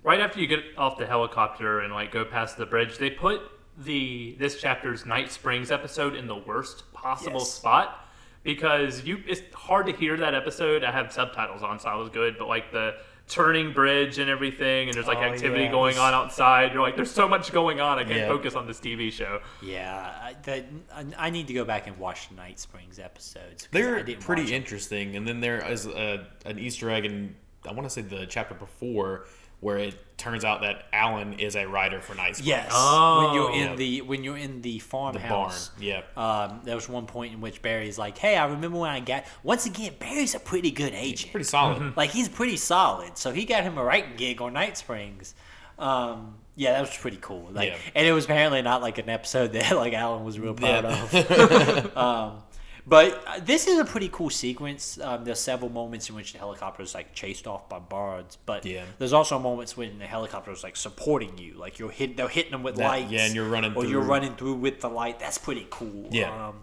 right after you get off the helicopter and like go past the bridge, they put the this chapter's Night Springs episode in the worst possible Yes. spot because you it's hard to hear that episode. I have subtitles on, so I was good, but like the turning bridge and everything, and there's like Oh, activity yeah. going on outside. You're like, there's so much going on. I can't Yeah. focus on this TV show. yeah, I, that, I, I need to go back and watch the Night Springs episodes. They're didn't watch interesting. And then there is a, an Easter egg in, I want to say the chapter before, where it turns out that Alan is a writer for Night Springs. Yes, Oh. when you're in Yeah. the when you're in the The farmhouse. barn. Yeah. Um, there was one point in which Barry's like, "Hey, I remember when I got." Once again, Barry's a pretty good agent. Pretty solid. like he's pretty solid. So he got him a writing gig on Night Springs. Um, yeah, that was pretty cool. Like, Yeah. and it was apparently not like an episode that like Alan was real proud Yeah. of. um, but uh, this is a pretty cool sequence. Um, there's several moments in which the helicopter is like chased off by birds, but Yeah. there's also moments when the helicopter is like supporting you, like you're hit, they're hitting them with That- lights. yeah, and you're running or you're through. running through with the light. That's pretty cool. Yeah. Um,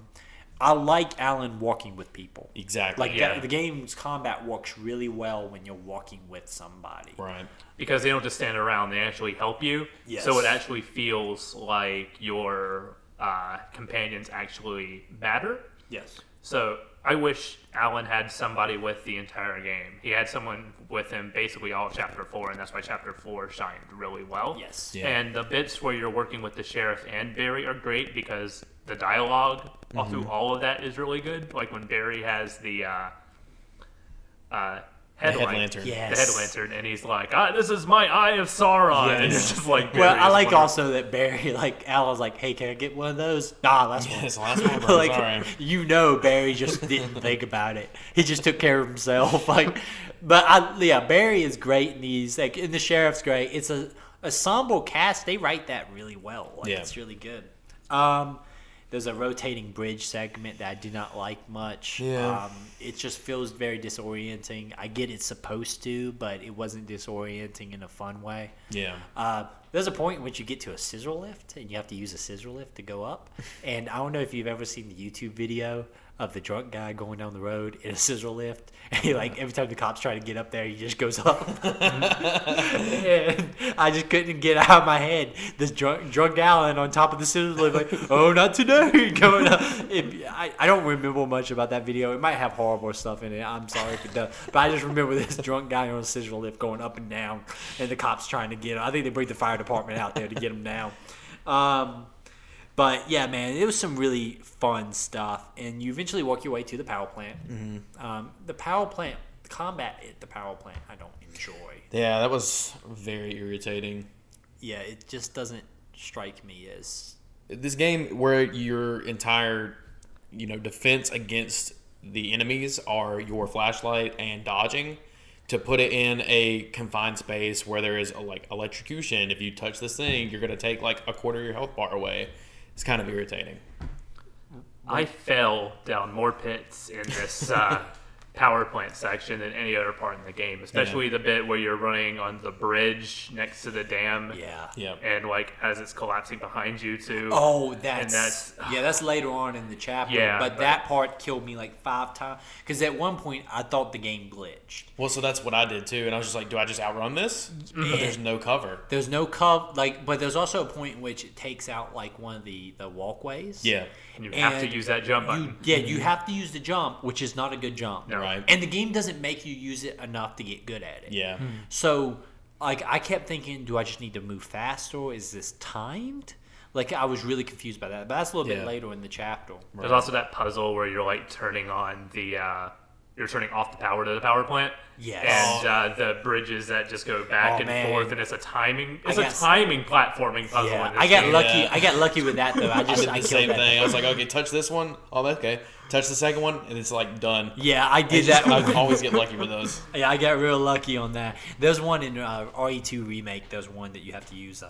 I like Alan walking with people. Exactly. Like Yeah. the, the game's combat works really well when you're walking with somebody. right. because they don't just stand around; they actually help you. Yes. So it actually feels like your uh, companions actually matter. Yes. So I wish Alan had somebody with the entire game. He had someone with him basically all of chapter four, and that's why chapter four shined really well. Yes. Yeah. And the bits where you're working with the sheriff and Barry are great because the dialogue all through all of that is really good. Like when Barry has the uh, uh, The headlight, head lantern. Yeah. the Yes. head lantern, and he's like, ah, "This is my eye of Sauron," and it's just like. Well, I like wonderful. also that Barry, like Alan's like, "Hey, can I get one of those?" Nah, that's one. It's the last one, bro. like Sorry. you know, Barry just didn't think about it. He just took care of himself. Like, but I, yeah, Barry is great, in these. like, and the sheriff's great. It's a ensemble cast. They write that really well. Like, Yeah. it's really good. Um, there's a rotating bridge segment that I do not like much. Yeah. Um, it just feels very disorienting. I get it's supposed to, but it wasn't disorienting in a fun way. Yeah. Uh, there's a point in which you get to a scissor lift and you have to use a scissor lift to go up. And I don't know if you've ever seen the YouTube video of the drunk guy going down the road in a scissor lift. And he, like every time the cops try to get up there, he just goes up. and I just couldn't get out of my head this drunk drunk Alan on top of the scissor lift, like, oh, not today, going up. It, I, I don't remember much about that video. It might have horrible stuff in it. I'm sorry if it does, but I just remember this drunk guy on a scissor lift going up and down, and the cops trying to get him. I think they bring the fire department out there to get him down. Um, but yeah, man, it was some really fun stuff, and you eventually walk your way to the power plant. Um, the power plant, the combat at the power plant, I don't enjoy. Yeah, that was very irritating. Yeah, it just doesn't strike me as This game where your entire, you know, defense against the enemies are your flashlight and dodging. To put it in a confined space where there is like electrocution, if you touch this thing, you're gonna take like a quarter of your health bar away. It's kind of irritating. I fell down more pits in this uh, power plant section than any other part in the game, especially the bit where you're running on the bridge next to the dam. yeah. Yeah. And like as it's collapsing behind you too. Oh, that's, that's- yeah, that's later on in the chapter. Yeah, but, but- that part killed me like five times because at one point I thought the game glitched. Well, so that's what I did too, and I was just like, do I just outrun this? But there's no cover. There's no cover, like, but there's also a point in which it takes out like one of the the walkways. Yeah. and you have to use that jump button. You, yeah, you have to use the jump, which is not a good jump. No. Right. And the game doesn't make you use it enough to get good at it. Yeah. So, like, I kept thinking, do I just need to move faster? Is this timed? Like, I was really confused by that. But that's a little Yeah. bit later in the chapter. There's also that puzzle where you're like turning on the uh, you're turning off the power to the power plant. Yes. And uh, the bridges that just go back Oh, and man. forth, and it's a timing. It's I a guess- timing platforming puzzle. Yeah, in this I got game. lucky. Yeah. I got lucky with that though. I I just did I, the killed same that. thing. I was like, okay, touch this one. Oh, okay. Touch the second one, and it's like done. Yeah, I I did just- that. I always get lucky with those. Yeah, I got real lucky on that. There's one in uh, RE2 remake. There's one that you have to use um,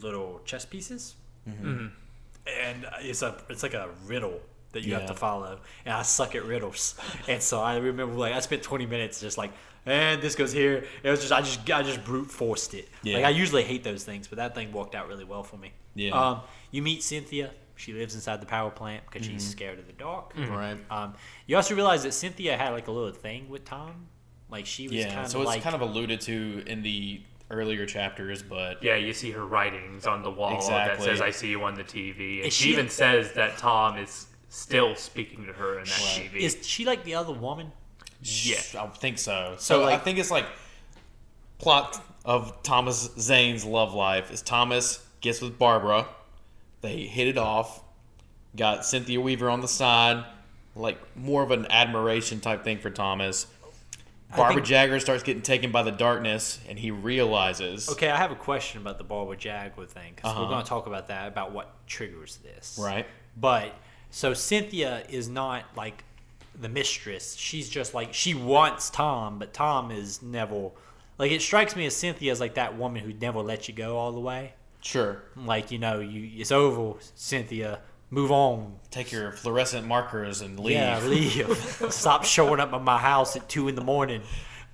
little chess pieces, and it's a it's like a riddle that you have to follow. And I suck at riddles, and so I remember like I spent 20 minutes just like, and this goes here. It was just I just I just brute forced it. Yeah. Like I usually hate those things, but that thing worked out really well for me. Yeah. Um, you meet Cynthia. She lives inside the power plant because she's scared of the dark. Right. Um, you also realize that Cynthia had like a little thing with Tom. Like she was Yeah. kind So it's like kind of alluded to in the earlier chapters, but Yeah, you see her writings on the wall that says "I see you on the TV," and Is she, she- even says that Tom is still speaking to her in that Right. TV. is she like the other woman? yeah, I think so. So, So, I think it's like plot of Thomas Zane's love life is Thomas gets with Barbara, they hit it off, got Cynthia Weaver on the side, like more of an admiration type thing for Thomas. Barbara think- Jagger starts getting taken by the darkness, and he realizes. Okay, I have a question about the Barbara Jagger thing because we're Uh-huh. going to talk about that about what triggers this. Right. But so Cynthia is not like the mistress. She's just like she wants Tom, but Tom is Neville. like it strikes me as Cynthia is like that woman who never lets you go all the way. Sure. Like you know, you it's over, Cynthia. Move on. Take your fluorescent markers and leave. Yeah, leave. Stop showing up at my house at two in the morning.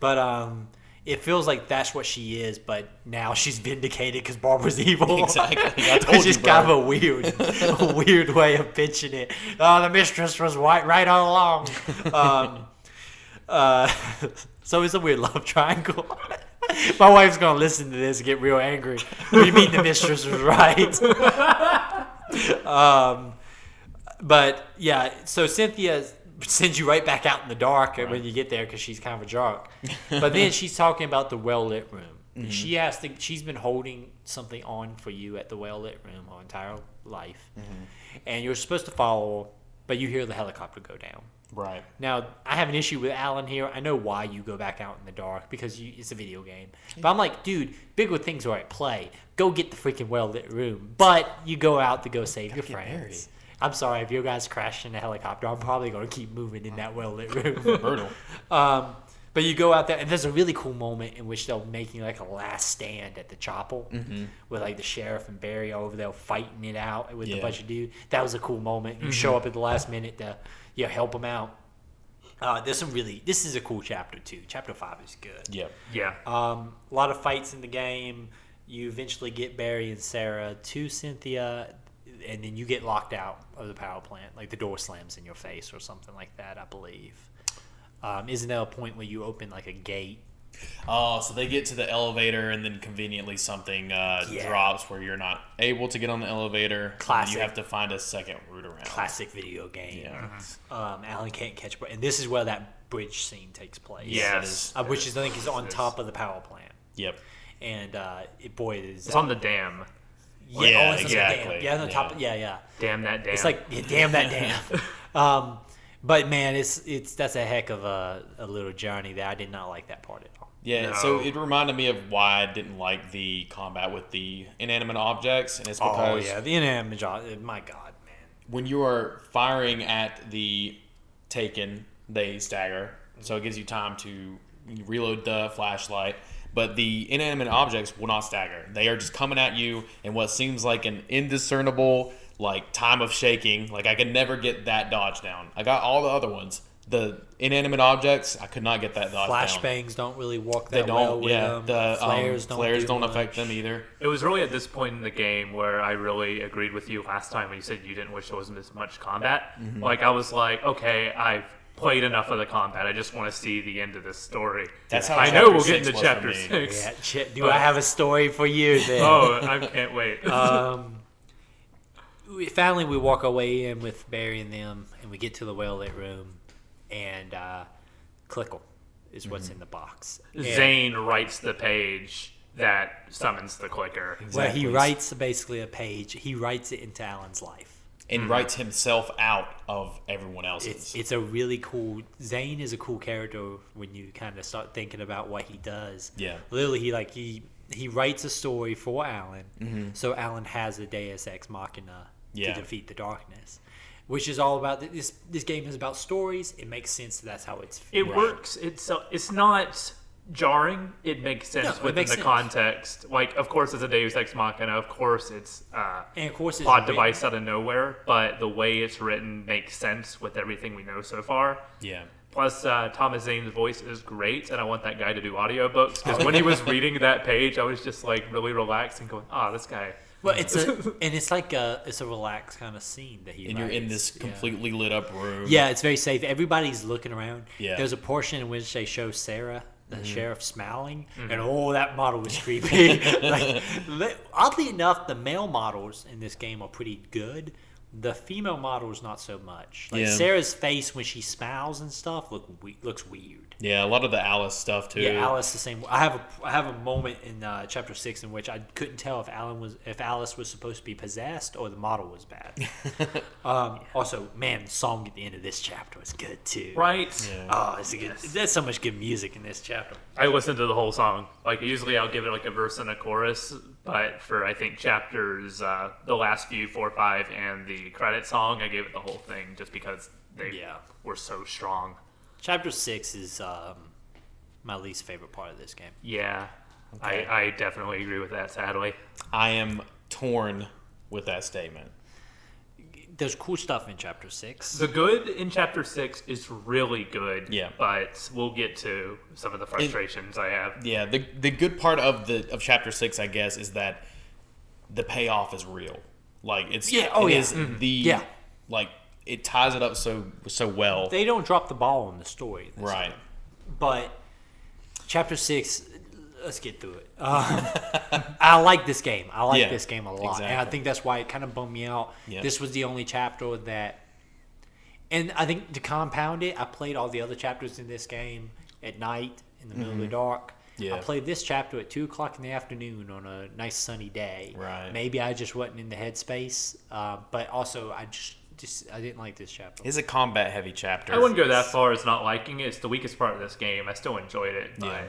But um, it feels like that's what she is. But now she's vindicated because Barbara's evil. Exactly. I told It's you, just kind of a weird, a weird way of pitching it. Oh, the mistress was right, right all along. Um, uh, so it's a weird love triangle. My wife's gonna listen to this and get real angry. What do you mean the mistress was right? um, but yeah, so Cynthia sends you right back out in the dark when you get there because she's kind of a jerk. But then she's talking about the well lit room. And mm-hmm. She has to. She's been holding something on for you at the well lit room her entire life, mm-hmm. and you're supposed to follow, but you hear the helicopter go down. Right. Now, I have an issue with Alan here. I know why you go back out in the dark because you, it's a video game. But I'm like, dude, bigger things are at play. Go get the freaking well lit room. But you go out to go save your friends. buried. I'm sorry if you guys crash in a helicopter. I'm probably going to keep moving in that well lit room. Brutal. um, but you go out there, and there's a really cool moment in which they're making like a last stand at the chapel with like the sheriff and Barry over there fighting it out with a bunch of dudes. That was a cool moment. You show up at the last minute to you know, help them out. Uh, there's some really. This is a cool chapter too. Chapter five is good. Yep. yeah. Um, a lot of fights in the game. You eventually get Barry and Sarah to Cynthia, and then you get locked out of the power plant. Like the door slams in your face or something like that. I believe. Um, isn't there a point where you open like a gate? Oh, so they get to the elevator and then conveniently something uh, Yeah. drops where you're not able to get on the elevator. and Classic. You have to find a second route around. Classic video game. Yeah. Um, Alan can't catch, and this is where that bridge scene takes place. Yes. Uh, which is I think is on top of the power plant, Yep. and uh, it, boy is It's on the dam. Yeah, Yeah, oh, it's on the exactly. Yeah, on the top. Yeah. Yeah, yeah. Damn that dam. It's like yeah, damn that damn. um, but man, it's it's that's a heck of a, a little journey that I did not like that part at all. Yeah, No. so it reminded me of why I didn't like the combat with the inanimate objects, and it's because Oh because yeah, the inanimate job. My God, man. when you are firing at the taken, they stagger, so it gives you time to reload the flashlight. But the inanimate objects will not stagger; they are just coming at you in what seems like an indiscernible like time of shaking. Like I could never get that dodge down. I got all the other ones. The inanimate objects, I could not get that dodge down. Flashbangs don't really work They that well don't. with yeah, them. the flares um, don't. flares do don't much. affect them either. It was really at this point in the game where I really agreed with you last time when you said you didn't wish there wasn't as much combat. Mm-hmm. Like I was like, okay, I've played enough of the combat. I just want to see the end of this story. That's how I know we'll get into chapter six. Yeah, shit. Do I have a story for you then? Oh, I can't wait. um, we, finally, we walk our way in with Barry and them, and we get to the well lit room, and uh, Clicker is what's in the box. And- Zane writes the page that summons the clicker. Well, he writes basically a page. He writes it into Alan's life. And writes himself out of everyone else's. It's it's a really cool. Zane is a cool character when you kind of start thinking about what he does. Yeah. literally, he like he he writes a story for Alan, so Alan has a Deus Ex Machina Yeah. to defeat the darkness, which is all about this. This game is about stories. It makes sense. That that's how it's. It right. works. It's uh, it's not jarring. It makes sense No, it within makes the sense. context. Like, of course, it's a Deus Ex Machina. Of course, it's uh, And of course, it's plot written- device out of nowhere. But the way it's written makes sense with everything we know so far. yeah. Plus, uh, Thomas Zane's voice is great, and I want that guy to do audiobooks. Because when he was reading that page, I was just like really relaxed and going, "Ah, this guy, Well, it's a and it's like a it's a relaxed kind of scene that he. and you're in writes. this Yeah. completely lit up room. Yeah, it's very safe. Everybody's looking around. Yeah. There's a portion in which they show Sarah, the mm-hmm. sheriff, smiling, and mm-hmm. oh, that model was creepy. like, oddly enough, the male models in this game are pretty good. The female models not so much. Like Yeah. Sarah's face when she smiles and stuff look we- looks weird. Yeah, a lot of the Alice stuff too. Yeah, Alice the same. I have a I have a moment in uh, chapter six in which I couldn't tell if Alan was if Alice was supposed to be possessed or the model was bad. um, also, man, the song at the end of this chapter was good too. Right. Yeah. Oh, it's a good. There's so much good music in this chapter. I listened to the whole song. Like usually, I'll give it like a verse and a chorus, but for I think chapters, uh, the last few four, five, and the credit song, I gave it the whole thing just because they Yeah. were so strong. Chapter six is um, my least favorite part of this game. Yeah, Okay. I, I definitely agree with that. Sadly, I am torn with that statement. There's cool stuff in chapter six. the good in chapter six is really good. Yeah. but we'll get to some of the frustrations I have. Yeah, the the good part of the of chapter six, I guess, is that the payoff is real. Like it's Yeah, oh it yeah. is the Yeah. like it ties it up so so well. They don't drop the ball in the story. right. time. But chapter six, let's get through it. Um, I like this game. I like Yeah, this game a lot, and I think that's why it kind of bummed me out. Yeah. This was the only chapter that, and I think to compound it, I played all the other chapters in this game at night in the middle of the dark. Mm-hmm. Yeah. I played this chapter at two o'clock in the afternoon on a nice sunny day. Right. Maybe I just wasn't in the headspace, uh, but also I just just I didn't like this chapter. It's a combat heavy chapter. I wouldn't go that far as not liking it. It's the weakest part of this game. I still enjoyed it. But Yeah.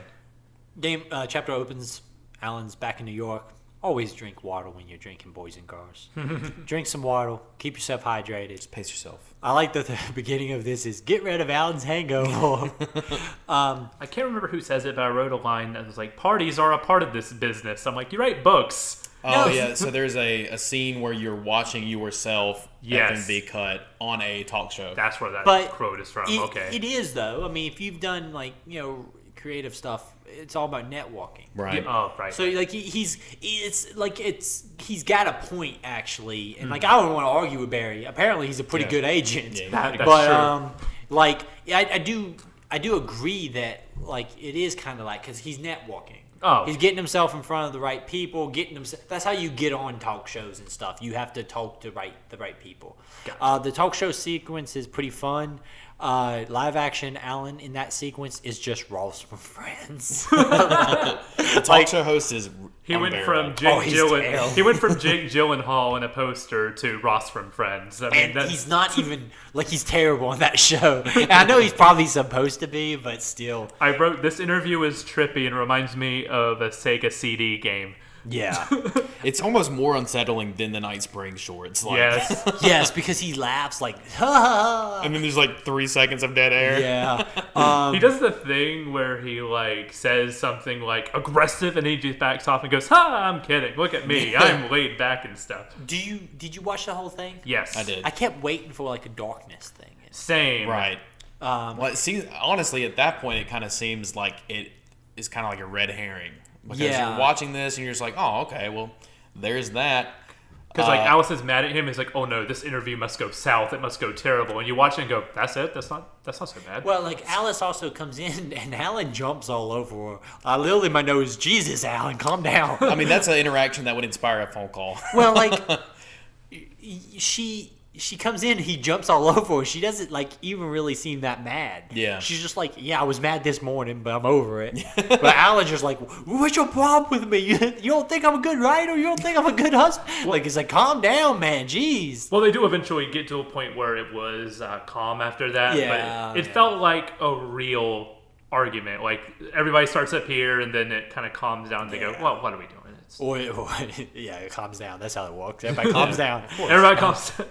Game uh, chapter opens. Alan's back in New York. Always drink water when you're drinking, boys and girls. drink some water. Keep yourself hydrated. Pace yourself. I like that the beginning of this is get rid of Alan's hangover. um, I can't remember who says it, but I wrote a line that was like, "Parties are a part of this business." I'm like, "You write books." Oh No. yeah, so there's a, a scene where you're watching yourself Yes. FMV cut on a talk show. That's where that but quote is from. it, okay. it is though. I mean, if you've done like you know creative stuff, it's all about networking. right. oh, right. So like he, he's it's like it's he's got a point actually, and Hmm. like I don't want to argue with Barry. Apparently he's a pretty Yeah. good agent. Yeah, That- that's but true. um, like yeah, I, I do I do agree that like it is kind of like because he's networking. Oh. he's getting himself in front of the right people. Getting himself. That's how you get on talk shows and stuff. You have to talk to right the right people. Gotcha. Uh, the talk show sequence is pretty fun. Uh, live action Alan in that sequence is just Ross from Friends. The talk show host is he went from unbearable. Jake Oh, he's Gyllen- he went from Jake Gyllenhaal in a poster to Ross from Friends. I mean, and that's, he's not even like he's terrible on that show. And I know he's probably supposed to be, but still, I wrote this interview is trippy and reminds me of a Sega CD game. Yeah, It's almost more unsettling than the Night Spring shorts. Like, Yes. yes, because he laughs like, ha ha. ha. and then there's like three seconds of dead air. Yeah, um, he does the thing where he like says something like aggressive and he just backs off and goes, "Ha, I'm kidding. Look at me. I'm laid back and stuff." do you did you watch the whole thing? Yes. I did. I kept waiting for like a darkness thing. Same. Right. Um, Well, it seems honestly at that point it kind of seems like it is kind of like a red herring because Yeah. you're watching this and you're just like, oh, okay, well, there's that. Because like Uh, Alice is mad at him. He's like, "Oh no, this interview must go south. It must go terrible." And you watch it and go, "That's it. That's not. That's not so bad." well, like Alice also comes in and Alan jumps all over her. I literally my nose, Jesus, Alan, calm down. I mean, that's an interaction that would inspire a phone call. Well, like she she comes in, he jumps all over her. She doesn't like even really seem that mad. Yeah. she's just like, yeah, I was mad this morning, but I'm over it. but Alan's just like, what's your problem with me? You, you don't think I'm a good writer? You don't think I'm a good husband? Like it's like, calm down, man. Jeez. Well, they do eventually get to a point where it was uh, calm after that. Yeah, but it yeah. felt like a real argument. Like everybody starts up here and then it kind of calms down. They go, "Well, what are we doing?" It's, Or, or yeah, it calms down. That's how it works. Everybody calms down. everybody calms.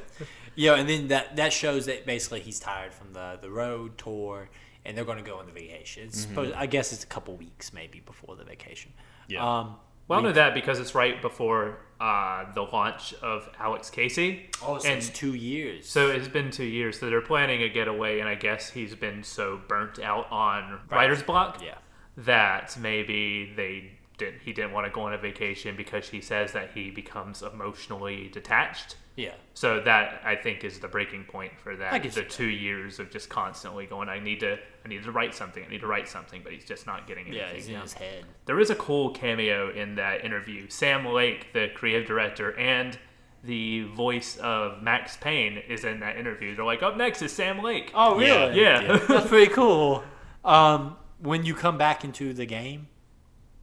Yeah, and then that that shows that basically he's tired from the the road tour, and they're going to go on the vacation. It's supposed, I guess it's a couple weeks maybe before the vacation. Yeah. Um, well, I know that because it's right before uh, the launch of Alex Casey. oh, so and it's two years. So it's been two years. So they're planning a getaway, and I guess he's been so burnt out on writer's block yeah. that maybe they didn't he didn't want to go on a vacation because he says that he becomes emotionally detached. Yeah. So that I think is the breaking point for I that. The two years of just constantly going, I need to, I need to write something, I need to write something, but he's just not getting anything Yeah, he's in his head. There is a cool cameo in that interview. Sam Lake, the creative director, and the voice of Max Payne is in that interview. They're like, up next is Sam Lake. Oh, Yeah. really? yeah. That's pretty cool. Um, when you come back into the game,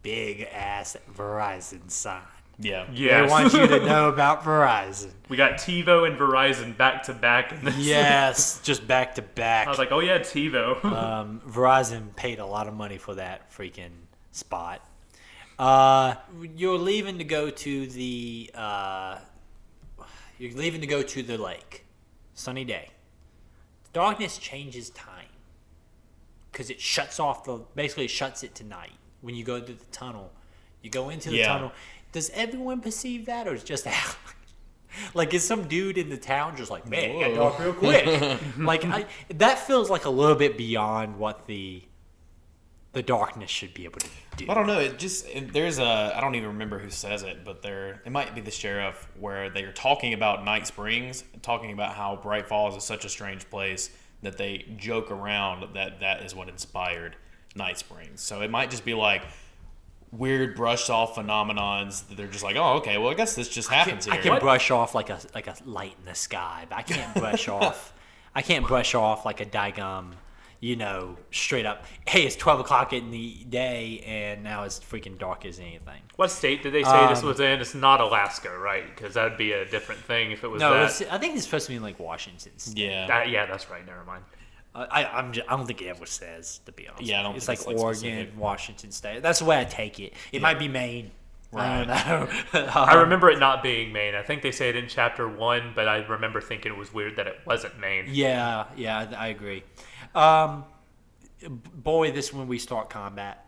big ass Verizon sign. Yeah. yes. They want you to know about Verizon. we got TiVo and Verizon back to back in this. Yes, just back to back. I was like, oh yeah, TiVo. um, Verizon paid a lot of money for that freaking spot. Uh, you're leaving to go to the uh, you're leaving to go to the lake. Sunny day. Darkness changes time because it shuts off the basically it shuts it to night when you go through the tunnel. You go into the Yeah. tunnel. Does everyone perceive that, or is just Alan? Like, is some dude in the town just like, man, it got dark real quick? like, I, that feels like a little bit beyond what the the darkness should be able to do. I don't know. It just it, there's a I don't even remember who says it, but there it might be the sheriff where they are talking about Night Springs, talking about how Bright Falls is such a strange place that they joke around that that is what inspired Night Springs. So it might just be like weird brushed off phenomenons that they're just like, oh, okay, well, I guess this just happens I here. I can brush off like a like a light in the sky, but I can't brush off. I can't brush off like a digum, you know, straight up. Hey, it's twelve o'clock in the day, and now it's freaking dark as anything. what state did they say this Um, was in? It's not Alaska, right? Because that'd be a different thing if it was No, that. it's, I think it's supposed to be in like Washington. State. yeah. That- yeah, that's right. Never mind. I I'm just, I don't think it ever says to be honest. Yeah, I don't It's think like it's, like, Oregon, specific. Washington State. That's the way I take it. It might be Maine. I don't know. I remember it not being Maine. I think they say it in chapter one, but I remember thinking it was weird that it wasn't Maine. Yeah, yeah, I I agree. Um, boy, this is when we start combat.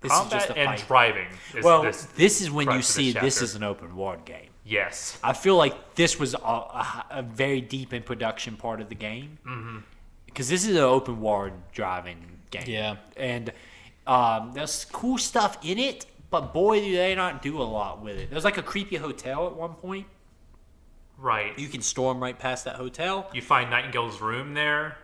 This Combat is just a and fight. driving. Is well, this, this, is when you see this this is an open world game. yes. I feel like this was a, a, a very deep in production part of the game because this is an open world driving game. Yeah. and um, there's cool stuff in it, but boy, do they not do a lot with it. There's like a creepy hotel at one point. Right. You can storm right past that hotel. You find Nightingale's room there.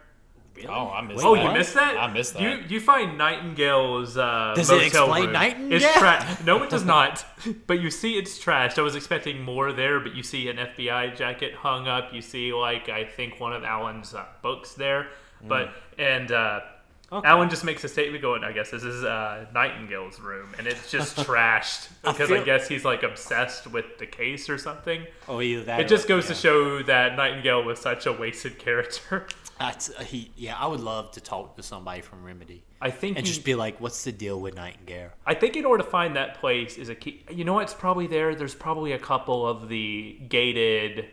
Really? Oh, I missed that. Oh, that. you missed that? I missed that. You you find Nightingale's uh, Does it explain room. Nightingale? It's tra- no, it does not. But you see, it's trashed. I was expecting more there, but you see an FBI jacket hung up. You see, like I think one of Alan's uh, books there. But and uh, Okay. Alan just makes a statement going, I guess this is uh, Nightingale's room, and it's just trashed because I, feel- guess he's like obsessed with the case or something. Oh, either that. It or- just goes to show that Nightingale was such a wasted character. That's uh, he. Yeah, I would love to talk to somebody from Remedy I think and he- just be like, "What's the deal with Nightingale?" I think in order to find that place is a key. You know what's probably there? There's probably a couple of the gated,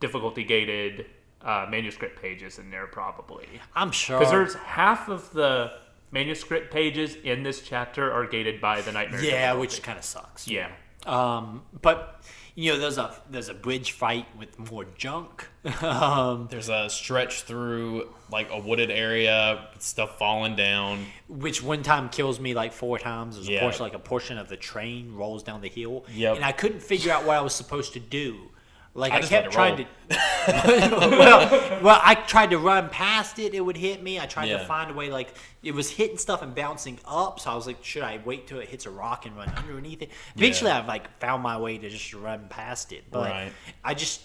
difficulty gated uh, manuscript pages in there, probably. I'm sure. Because there's half of the manuscript pages in this chapter are gated by the nightmare. yeah, difficulty. which kind of sucks. yeah. Um, but you know, there's a there's a bridge fight with more junk. um, There's a stretch through like a wooded area, stuff falling down. which one time kills me like four times. There's a Yeah. portion like a portion of the train rolls down the hill. Yep. And I couldn't figure out what I was supposed to do. Like I I, just let kept it trying roll. to. well, well, I tried to run past it. It would hit me. I tried Yeah. to find a way. Like it was hitting stuff and bouncing up. So I was like, should I wait till it hits a rock and run underneath it? Eventually, Yeah. I've like found my way to just run past it. But Right. I just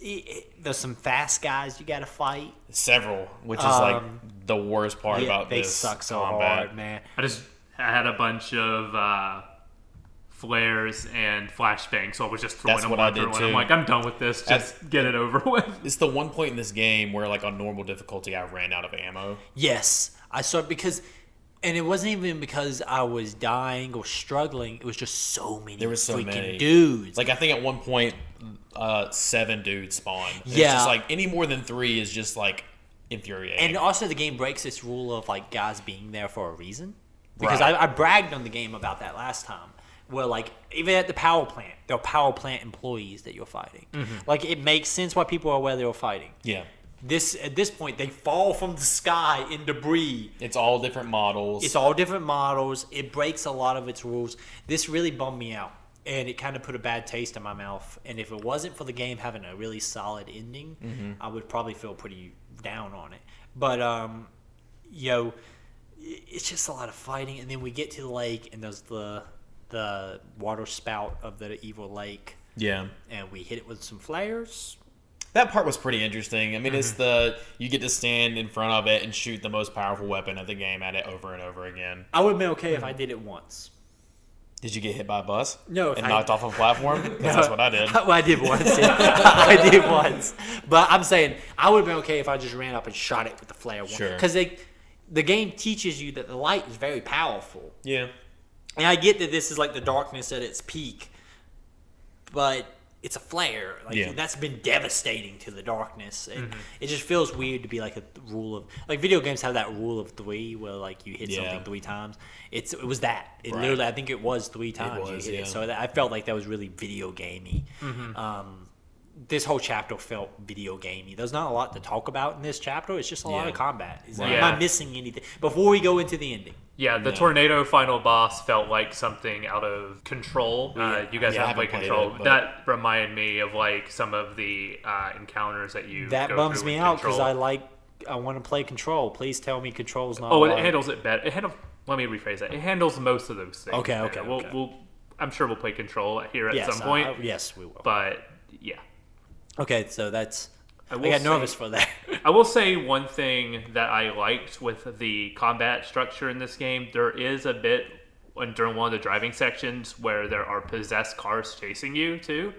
it, it- there's some fast guys you got to fight. Several, which is like Um, the worst part Yeah, about they this suck so combat. hard, man. I just I had a bunch of uh, flares and flashbangs, so I was just throwing That's them what one I did through one. I'm too. like, I'm done with this. That's- Just get it over with. It's the one point in this game where, like, on normal difficulty, I ran out of ammo. Yes, I saw it because, and it wasn't even because I was dying or struggling. It was just so many There was so freaking many. dudes. Like, I think at one point, uh, seven dudes spawned. It's Yeah. just like any more than three is just like infuriating. and also, the game breaks this rule of like guys being there for a reason. Because Right. I, I bragged on the game about that last time. Where like even at the power plant, there are power plant employees that you're fighting. Mm-hmm. Like it makes sense why people are where they're fighting. yeah. this at this point they fall from the sky in debris. It's all different models. It's all different models. It breaks a lot of its rules. This really bummed me out, and it kind of put a bad taste in my mouth. And if it wasn't for the game having a really solid ending, Mm-hmm. I would probably feel pretty down on it. But um, yo, i- it's just a lot of fighting, and then we get to the lake, and there's the the water spout of the evil lake, yeah. and we hit it with some flares. That part was pretty interesting. I mean, it's Mm-hmm. the you get to stand in front of it and shoot the most powerful weapon of the game at it over and over again. I would have been okay if Mm-hmm. I did it once. Did you get hit by a bus? No, and I- knocked off a platform. 'Cause that's what I did. well, I did once. Yeah. I did once. But I'm saying I would have been okay if I just ran up and shot it with the flare. Sure. Because the game teaches you that the light is very powerful. Yeah. And I get that this is like the darkness at its peak, but it's a flare. Like Yeah. that's been devastating to the darkness. And Mm-hmm. it just feels weird to be like a rule of like video games have that rule of three where like you hit Yeah. something three times. It's it was that. It Right. literally I think it was three times was, you hit yeah. it. So that, I felt like that was really video gamey. Mm-hmm. Um, this whole chapter felt video gamey. There's not a lot to talk about in this chapter. It's just a lot of combat. Is Right. Am I missing anything? Before we go into the ending. Yeah, the No. tornado final boss felt like something out of control. Uh, you guys Yeah, haven't haven't played control. it, That reminded me of like some of the uh, encounters that you. That bums me out because I like I want to play control. Please tell me control's not. Oh, it hard. handles it better. It handles. Let me rephrase that. It handles most of those things. Okay, okay, We'll, okay. we'll. I'm sure we'll play control here at yes, some point. I- yes, we will. but yeah, Okay, so that's. I, will got say- nervous for that. I will say one thing that I liked with the combat structure in this game. There is a bit when during one of the driving sections where there are possessed cars chasing you too.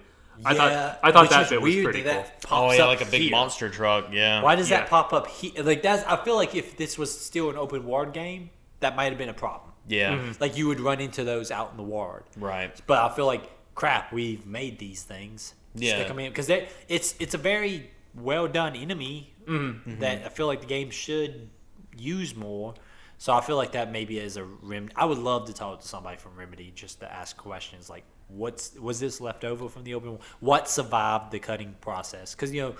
I Yeah, thought I thought which that is bit was pretty that cool. that Oh yeah, like a big here. monster truck. Yeah. Why does Yeah. that pop up here? Like that's. I feel like if this was still an open world game, that might have been a problem. Yeah. Mm-hmm. Like you would run into those out in the world. Right. But I feel like crap. We've made these things. Yeah. Stick 'em in because it's it's a very well done enemy Mm-hmm. that I feel like the game should use more. So I feel like that maybe is a rem. I would love to talk to somebody from Remedy just to ask questions like, "What's was this left over from the open? What survived the cutting process?" Because you know,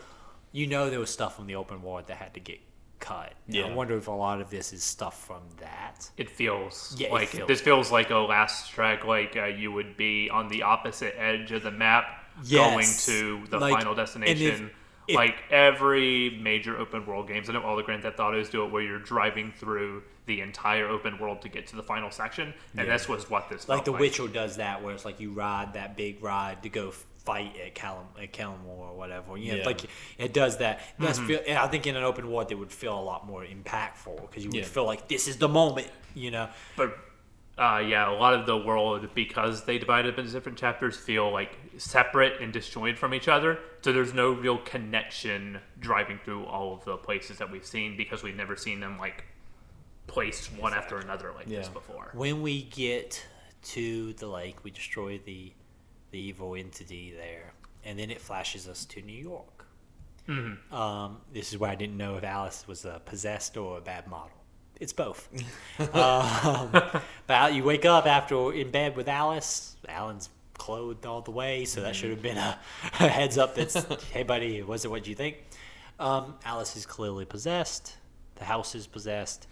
you know there was stuff from the open world that had to get cut. And I wonder if a lot of this is stuff from that. It feels Yeah, it like feels- this feels like a last track. Like uh, you would be on the opposite edge of the map, Yes. going to the Like, final destination. If- like every major open world games, I know all the Grand Theft Autos do it, where you're driving through the entire open world to get to the final section, and this was what this Like The Witcher does that, where it's like you ride that big ride to go fight at Callum at or whatever. You know, Yeah. like it does that. Does Mm-hmm. feel, and I think in an open world, it would feel a lot more impactful because you would Yeah. feel like this is the moment. You know, But uh, yeah, a lot of the world because they divided up into different chapters feel like separate and disjointed from each other. So there's no real connection driving through all of the places that we've seen because we've never seen them like placed one after another like this before. when we get to the lake, we destroy the the evil entity there, and then it flashes us to New York. Mm-hmm. Um, this is where I didn't know if Alice was a possessed or a bad model. It's both. um, but you wake up after in bed with Alice. Alan's clothed all the way, so that should have been a, a heads up. That's hey, buddy, was it what you think? Um, Alice is clearly possessed. The house is possessed,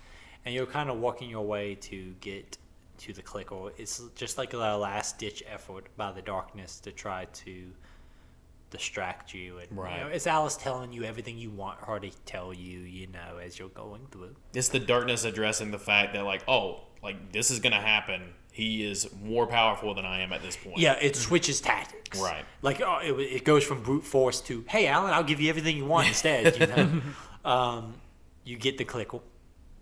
and you're kind of walking your way to get to the clicker. It's just like a last ditch effort by the darkness to try to distract you. And you Right. know, it's Alice telling you everything you want her to tell you. You know, as you're going through. It's the darkness addressing the fact that like, oh, like this is gonna happen. He is more powerful than I am at this point. Yeah, it switches tactics. Right. Like oh, it, it goes from brute force to hey, Alan, I'll give you everything you want instead. You know, um, you get the clicker,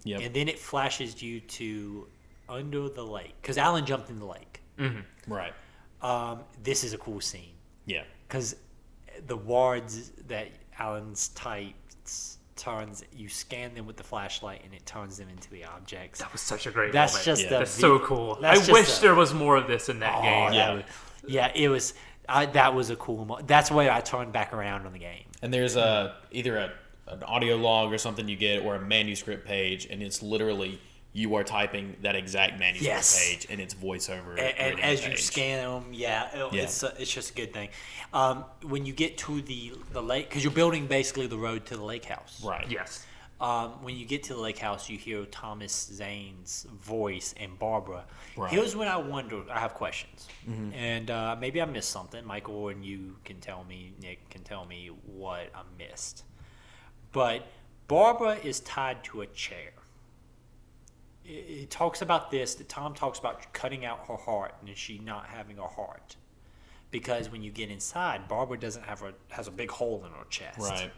Yep. and then it flashes you to under the lake because Alan jumped in the lake. right. Um, this is a cool scene Yeah. because the wards that Alan's types turns you scan them with the flashlight and it turns them into the objects. That was such a great That's moment. just Yeah. the That's so cool. that's I wish a- there was more of this in that Oh, game. that Yeah. was- yeah, it was. I, that was a cool. Mo- that's why I turned back around on the game. And there's a either a an audio log or something you get or a manuscript page, and it's literally you are typing that exact manuscript Yes. page and it's voiceover. and, and reading the as you page. scan them, yeah, it- Yeah. it's uh, it's just a good thing. Um, when you get to the the lake, because you're building basically the road to the lake house. right? Yes. Um, when you get to the lake house, you hear Thomas Zane's voice and Barbara. Right. Here's when I wonder. I have questions, and uh, maybe I missed something. Michael and you can tell me. Nick can tell me what I missed. But Barbara is tied to a chair. It, it talks about this. That Tom talks about cutting out her heart and she not having a heart, because when you get inside, Barbara doesn't have a has a big hole in her chest. Right.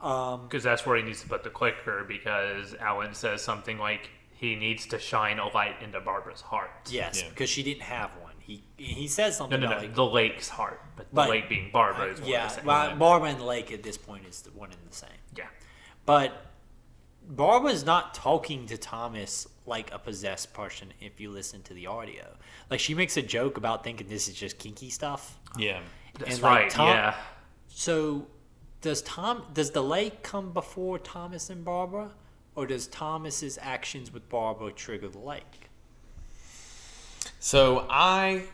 Um, because that's where he needs to put the clicker because Alan says something like he needs to shine a light into Barbara's heart. Yes, Yeah. because she didn't have one. He he says something no, no. about like the lake's heart. But, But- the lake being Barbara is uh, one yeah, of the same. well, Barbara and the Lake at this point is the one and the same. yeah. But Barbara's not talking to Thomas like a possessed person. If you listen to the audio, like she makes a joke about thinking this is just kinky stuff. Yeah. That's And, like, right. Tom- yeah. So does Tom does the lake come before Thomas and Barbara, or does Thomas's actions with Barbara trigger the lake? So I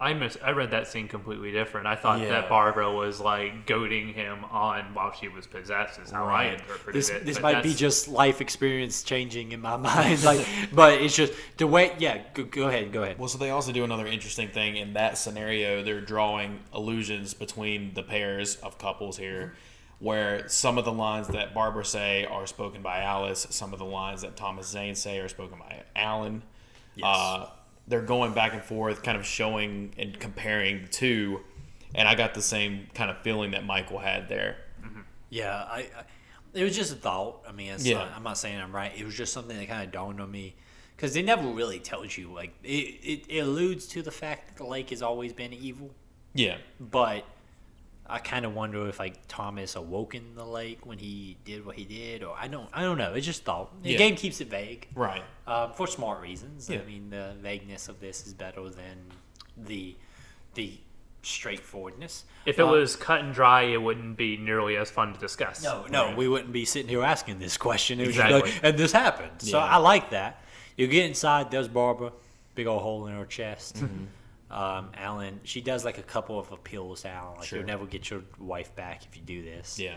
I miss. I read that scene completely different. I thought Yeah. that Barbara was like goading him on while she was possessed. Is how I interpreted This it. this but might be just life experience changing in my mind, like, but it's just the way. Yeah, go, go ahead, go ahead. Well, so they also do another interesting thing in that scenario. They're drawing illusions between the pairs of couples here, where some of the lines that Barbara say are spoken by Alice, some of the lines that Thomas Zane say are spoken by Alan. Yes. Uh, they're going back and forth, kind of showing and comparing the two, and I got the same kind of feeling that Michael had there. Mm-hmm. Yeah, I, I it was just a thought. I mean, it's Yeah. not, I'm not saying I'm right. It was just something that kind of dawned on me because they never really tells you. Like it, it, it alludes to the fact that the lake has always been evil, Yeah, but I kind of wonder if like Thomas awoke in the lake when he did what he did, or I don't, I don't know. It's just thought. The Yeah. game keeps it vague. right. um, for smart reasons. Yeah. I mean, the vagueness of this is better than the the straightforwardness. If it Uh, was cut and dry, it wouldn't be nearly as fun to discuss. no, no, Right. we wouldn't be sitting here asking this question. It Exactly. like, and this happened. So Yeah. I like that. You get inside. There's Barbara, big old hole in her chest. Mm-hmm. Um, Alan, she does like a couple of appeals to Alan, like Sure. you'll never get your wife back if you do this. Yeah.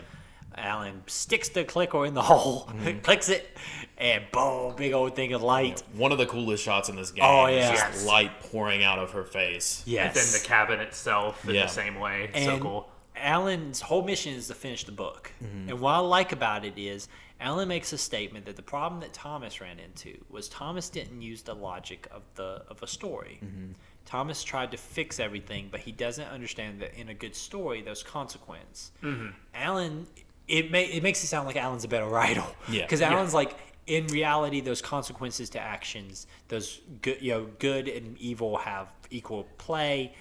Alan sticks the clicker in the hole, Mm-hmm. clicks it, and boom, big old thing of light. One of the coolest shots in this game Oh, yeah. just Yes. light pouring out of her face. Yes. And then the cabin itself in Yeah. the same way. And so cool. Alan's whole mission is to finish the book. Mm-hmm. And what I like about it is Alan makes a statement that the problem that Thomas ran into was Thomas didn't use the logic of the of a story. Mm-hmm. Thomas tried to fix everything, but he doesn't understand that in a good story there's consequence. Mm-hmm. Alan it may, it makes it sound like Alan's a better writer. Yeah. Because Alan's like in reality those consequences to actions, those good you know, good and evil have equal play.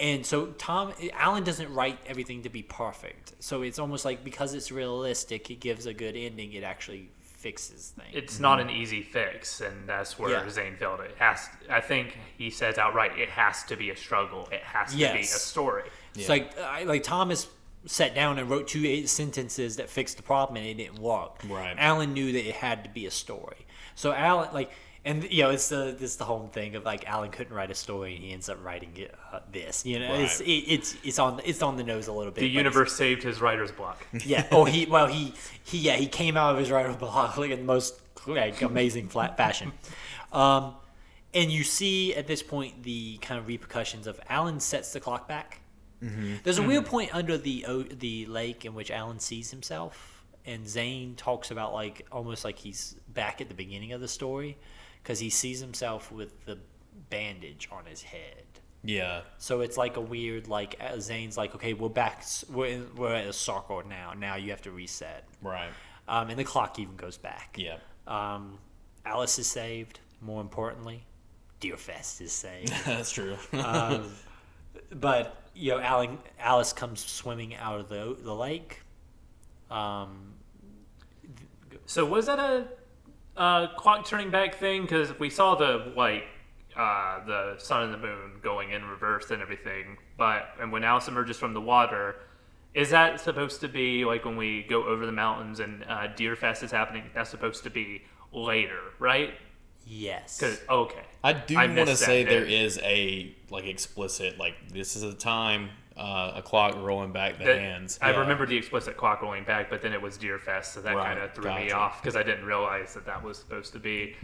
And so Tom Alan doesn't write everything to be perfect. So it's almost like because it's realistic, it gives a good ending, it actually fixes things. It's not mm-hmm. an easy fix, and that's where Yeah. Zane failed. It has. I think he says outright, it has to be a struggle. It has to be a Yes. story. It's like I, like Thomas sat down and wrote two eight sentences that fixed the problem and it didn't work. Right. Alan knew that it had to be a story. So Alan like and you know it's the this the whole thing of like Alan couldn't write a story and he ends up writing it, uh, this. You know, it's it, it's it's on it's on the nose a little bit. The universe saved his writer's block. Yeah. Oh, he well he he yeah he came out of his writer's block like in the most like amazing flat fashion. Um, and you see at this point the kind of repercussions of Alan sets the clock back. There's a weird point under the the lake in which Alan sees himself, and Zane talks about like almost like he's back at the beginning of the story, because he sees himself with the bandage on his head. Yeah. So it's like a weird like uh, Zane's like, okay, we're back, we're in, we're at a circle now. Now you have to reset, Right. um, and the clock even goes back. Yeah. Um, Alice is saved. More importantly, Deerfest is saved. That's true. um, but you know, Alan, Alice comes swimming out of the the lake. Um, So was that a uh, clock turning back thing? Because we saw the like uh, the sun and the moon going in reverse and everything, but and when Alice emerges from the water, is that supposed to be like when we go over the mountains and uh, Deer Fest is happening? That's supposed to be later, right? Yes. 'Cause- okay. I do want to say there is a like explicit like this is a time uh, a clock rolling back the That- hands. I Yeah. remember the explicit clock rolling back, but then it was Deer Fest, so that Right, kind of threw me off because I didn't realize that that was supposed to be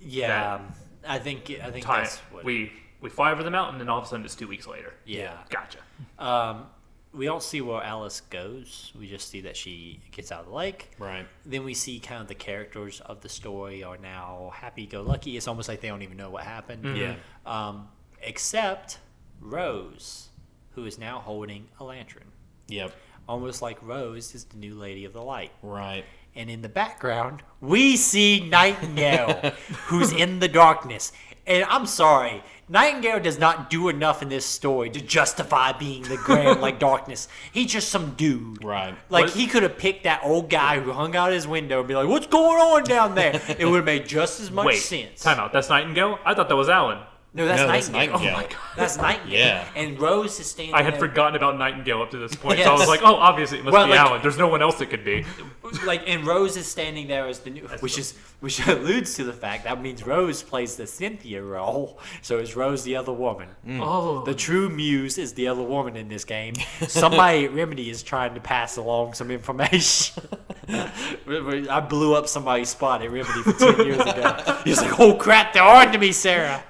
Yeah. that- um, I think I think time. that's what. We we fly over the mountain, and all of a sudden it's two weeks later. yeah. Gotcha. Um, we don't see where Alice goes. We just see that she gets out of the lake. right. Then we see kind of the characters of the story are now happy-go-lucky. It's almost like they don't even know what happened. Yeah. Um, except Rose, who is now holding a lantern. Yep. Almost like Rose is the new Lady of the Light. Right. And in the background, we see Nightingale, who's in the darkness. And I'm sorry, Nightingale does not do enough in this story to justify being the grand like darkness. He's just some dude. Right. Like What- he could have picked that old guy who hung out his window and be like, "What's going on down there?" It would have made just as much Wait, sense. time out. That's Nightingale. I thought that was Alan. No, that's No, that's Nightingale. Nightingale. Oh my God. That's Nightingale. Yeah. And Rose is standing. I had there- forgotten about Nightingale up to this point, so I was like, oh, obviously it must Well, be like- Alan. There's no one else it could be. like and Rose is standing there as the new, which is which alludes to the fact that means Rose plays the Cynthia role. So is Rose the other woman? Mm. Oh, The true muse is the other woman in this game. Somebody at Remedy is trying to pass along some information. I blew up somebody's spot at Remedy for ten years ago. He's like, "Oh crap, they're on to me, Sarah."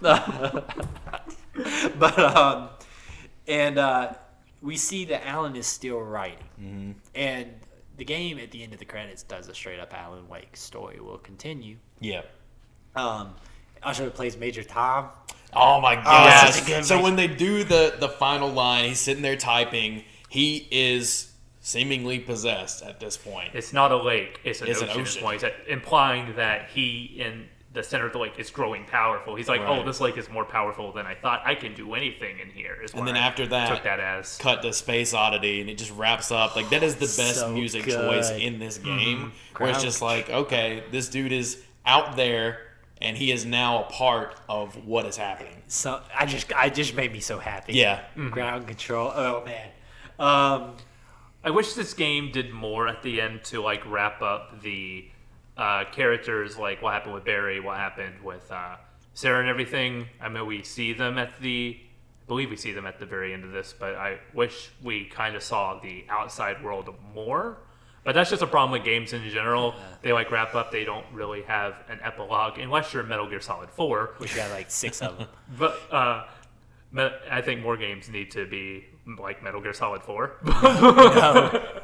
but um, and uh, we see that Alan is still writing, and the game at the end of the credits does a straight up Alan Wake story. Will continue. Yep. Um, Usher plays Major Tom. Oh my such gosh! a so when they do the the final line, he's sitting there typing. He is seemingly possessed at this point. it's not a lake. It's an It's an ocean. ocean. Is what he's implying that he in the center of the lake is growing powerful. He's like, Right. oh, this lake is more powerful than I thought. I can do anything in here. Is And then I after that, took that as. cut to Space Oddity, and it just wraps up. Like that is the best So music good. choice in this game. Where it's just like, okay, this dude is out there, and he is now a part of what is happening. So I just, I just made me so happy. Yeah. Ground control. Oh man. Um, I wish this game did more at the end to like wrap up the uh, characters, like what happened with Barry, what happened with uh, Sarah, and everything. I mean, we see them at the, I believe we see them at the very end of this, but I wish we kind of saw the outside world more. But that's just a problem with games in general. They like wrap up; they don't really have an epilogue unless you're Metal Gear Solid Four. which got like six of them. But uh, I think more games need to be like Metal Gear Solid Four. no,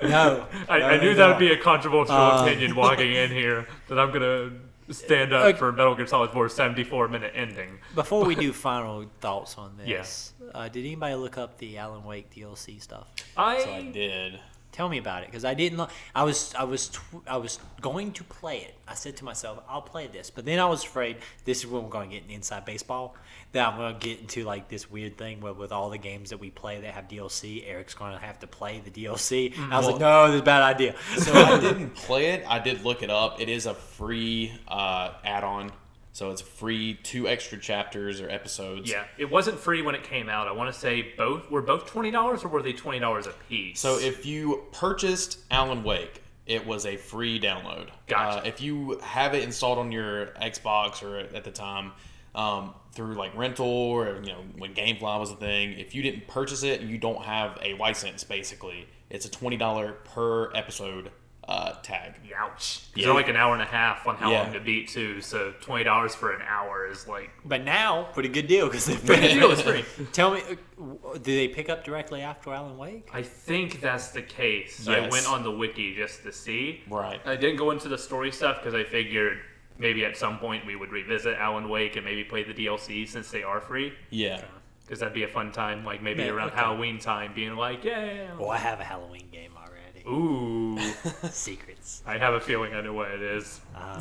no. I, I knew no, that would be a controversial Uh, opinion walking in here. That I'm gonna stand up Okay. for Metal Gear Solid 4's 74 minute ending. Before we do final thoughts on this, Yes. uh, did anybody look up the Alan Wake DLC stuff? I, So I did. Tell me about it, because I didn't. Lo- I was, I was, tw- I was going to play it. I said to myself, "I'll play this," but then I was afraid this is when we're going to get in inside baseball. That I'm going to get into like this weird thing where with all the games that we play that have DLC, Eric's going to have to play the DLC. I was like, "No, this is a bad idea." So I didn't play it. I did look it up. It is a free uh, add-on, so it's free two extra chapters or episodes. yeah, it wasn't free when it came out. I want to say both were both twenty dollars or were they twenty dollars a piece? So if you purchased Alan Wake, it was a free download. Gotcha. Uh, if you have it installed on your Xbox or at the time um, through like rental or you know when GameFly was a thing, if you didn't purchase it, you don't have a license. Basically, it's a twenty dollar per episode uh, tag. ouch, Yeah. they're like an hour and a half on how Yeah. long to beat too. So twenty dollars for an hour is like But now, pretty good deal because the deal is free. Tell me, uh, do they pick up directly after Alan Wake? I think that's the case. I went on the wiki just to see. Right. I didn't go into the story stuff because I figured maybe at some point we would revisit Alan Wake and maybe play the DLC since they are free. Yeah. Because that'd be a fun time, like maybe Yeah, around okay. Halloween time, being like, yeah. Well, I have a Halloween game already. Ooh. Secrets. I have a feeling I know what it is. Um,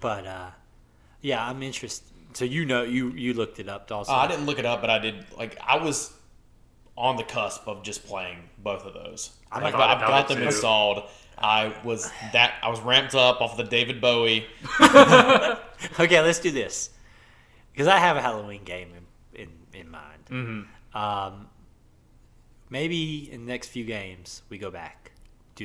but uh, yeah, I'm interested. So you know, you you looked it up also. Uh, I didn't look it up, but I did. Like I was on the cusp of just playing both of those. I I've got, I've got them too. installed. I was that I was ramped up off the David Bowie. Okay, let's do this because I have a Halloween game in in, in mind. Mm-hmm. Um, maybe in the next few games we go back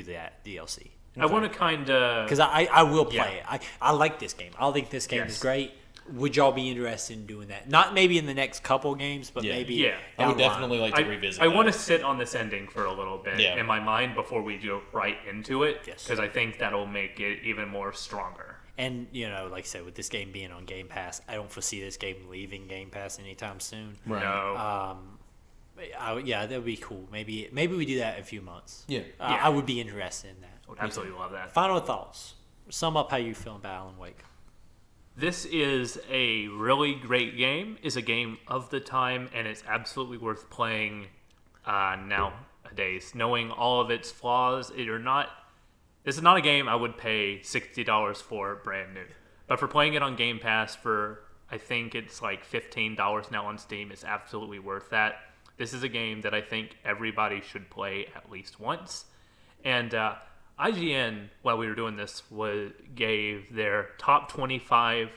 do that DLC. I want to kind of Because I, I will play Yeah. it. I, I like this game. I think this game is great. Would y'all be interested in doing that? Not maybe in the next couple games, but Yeah. maybe Yeah. I would the line. definitely like to I, revisit. I that. want to sit on this ending for a little bit Yeah. in my mind before we go right into it. Yes. Because I think that'll make it even more stronger. And you know, like I said, with this game being on Game Pass, I don't foresee this game leaving Game Pass anytime soon. Right. No. Um, I, yeah, that would be cool. Maybe maybe we do that in a few months. Yeah. Uh, Yeah. I would be interested in that. I would absolutely love that. Final thoughts. Sum up how you feel about Alan Wake. This is a really great game. Is a game of the time, and it's absolutely worth playing uh, nowadays. Knowing all of its flaws, it are not. This is not a game I would pay sixty dollars for brand new, but for playing it on Game Pass for I think it's like fifteen dollars now on Steam, it's absolutely worth that. This is a game that I think everybody should play at least once. And uh, IGN, while we were doing this, was gave their top 25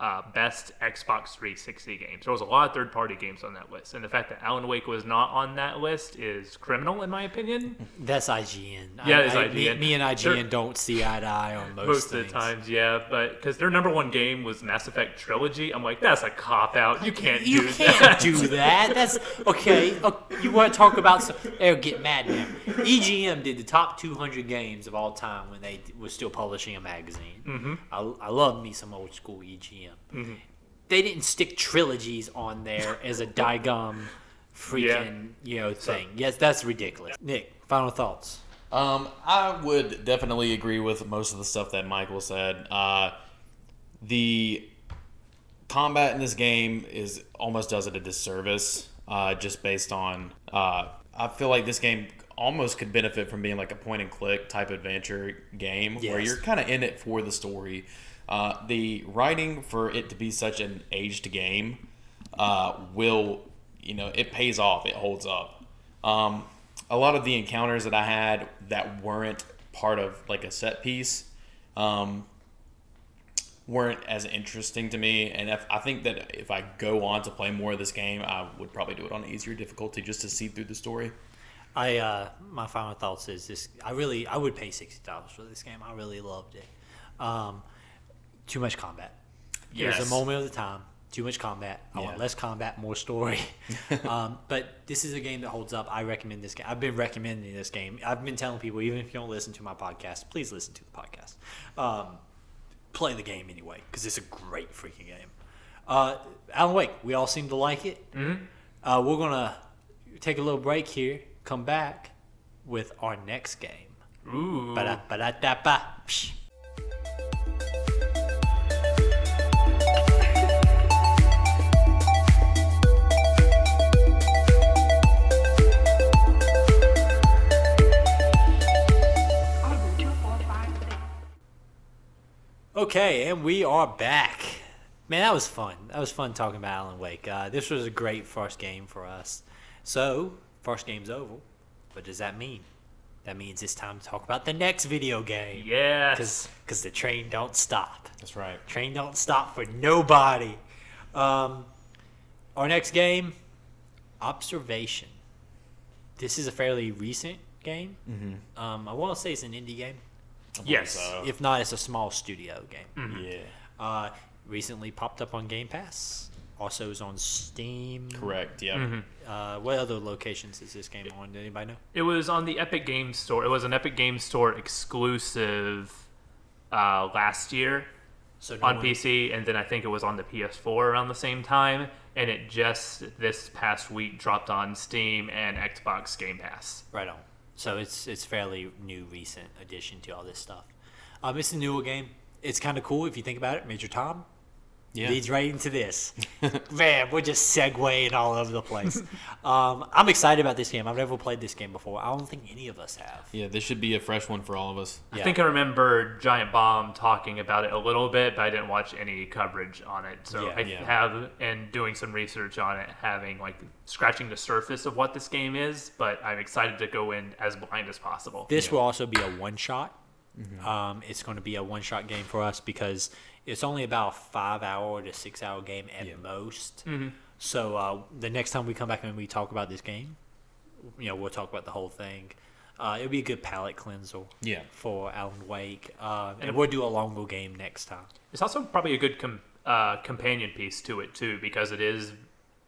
uh, best Xbox 360 games. There was a lot of third-party games on that list, and the fact that Alan Wake was not on that list is criminal, in my opinion. That's IGN. Yeah, it's I- Me, IGN. me and IGN They're- don't see eye to eye on most, Most of the times, yeah, but because their number one game was Mass Effect Trilogy, I'm like, that's a cop out. You can't You do can't that. do that. That's okay. uh, You want to talk about some? They'll get mad now. EGM did the top 200 games of all time when they was still publishing a magazine. Mm-hmm. I, I love me some old school EGM. Mm-hmm. They didn't stick trilogies on there as a digum freaking you know thing. Yes, that's ridiculous. Nick, final thoughts. Um, I would definitely agree with most of the stuff that Michael said. Uh, the combat in this game is almost does it a disservice, uh, just based on. Uh, I feel like this game almost could benefit from being like a point and click type adventure game where you're kind of in it for the story. Uh, the writing for it to be such an aged game uh, will, you know, it pays off. It holds up. Um, a lot of the encounters that I had that weren't part of like a set piece um, weren't as interesting to me. And if, I think that if I go on to play more of this game, I would probably do it on easier difficulty just to see through the story. I uh, my final thoughts is this. I really I would pay sixty dollars for this game. I really loved it. Um, too much combat. There's Yes. a moment of the time. Too much combat. I want less combat, more story. um, but this is a game that holds up. I recommend this game. I've been recommending this game. I've been telling people, even if you don't listen to my podcast, please listen to the podcast. Um, play the game anyway because it's a great freaking game. Uh, Alan Wake, we all seem to like it. Mm-hmm. Uh, we're gonna take a little break here. Come back with our next game. Ooh. Ba-da, ba-da, da, ba. Psh. Okay, and we are back. Man, that was fun. That was fun talking about Alan Wake. Uh, this was a great first game for us. So, first game's over. What does that mean? That means it's time to talk about the next video game. yes. Because the train don't stop. That's right. Train don't stop for nobody. Um, our next game, Observation. This is a fairly recent game. Mm-hmm. Um, I want to say it's an indie game. Yes. So, If not, it's a small studio game. yeah, Uh, recently popped up on Game Pass. Also is on Steam. correct. Yeah. Uh, what other locations is this game on? Does anybody know? It was on the Epic Games Store. It was an Epic Games Store exclusive uh, last year So no on one- PC, and then I think it was on the PS4 around the same time. And it just this past week dropped on Steam and Xbox Game Pass. Right on. So it's it's fairly new, recent addition to all this stuff. Um, it's a newer game. It's kind of cool if you think about it. Major Tom Yeah. leads right into this. Man, we're just segueing all over the place. um, I'm excited about this game. I've never played this game before. I don't think any of us have. Yeah, this should be a fresh one for all of us. Yeah. I think I remember Giant Bomb talking about it a little bit, but I didn't watch any coverage on it. So Yeah. I Yeah. have, and doing some research on it, having like scratching the surface of what this game is, but I'm excited to go in as blind as possible. This will also be a one shot. Um, it's going to be a one shot game for us because it's only about a five hour to six hour game at most. So uh, the next time we come back and we talk about this game, you know, we'll talk about the whole thing. Uh, it'll be a good palate cleanser. Yeah. For Alan Wake, uh, and we'll do a longer game next time. It's also probably a good com- uh, companion piece to it too, because it is,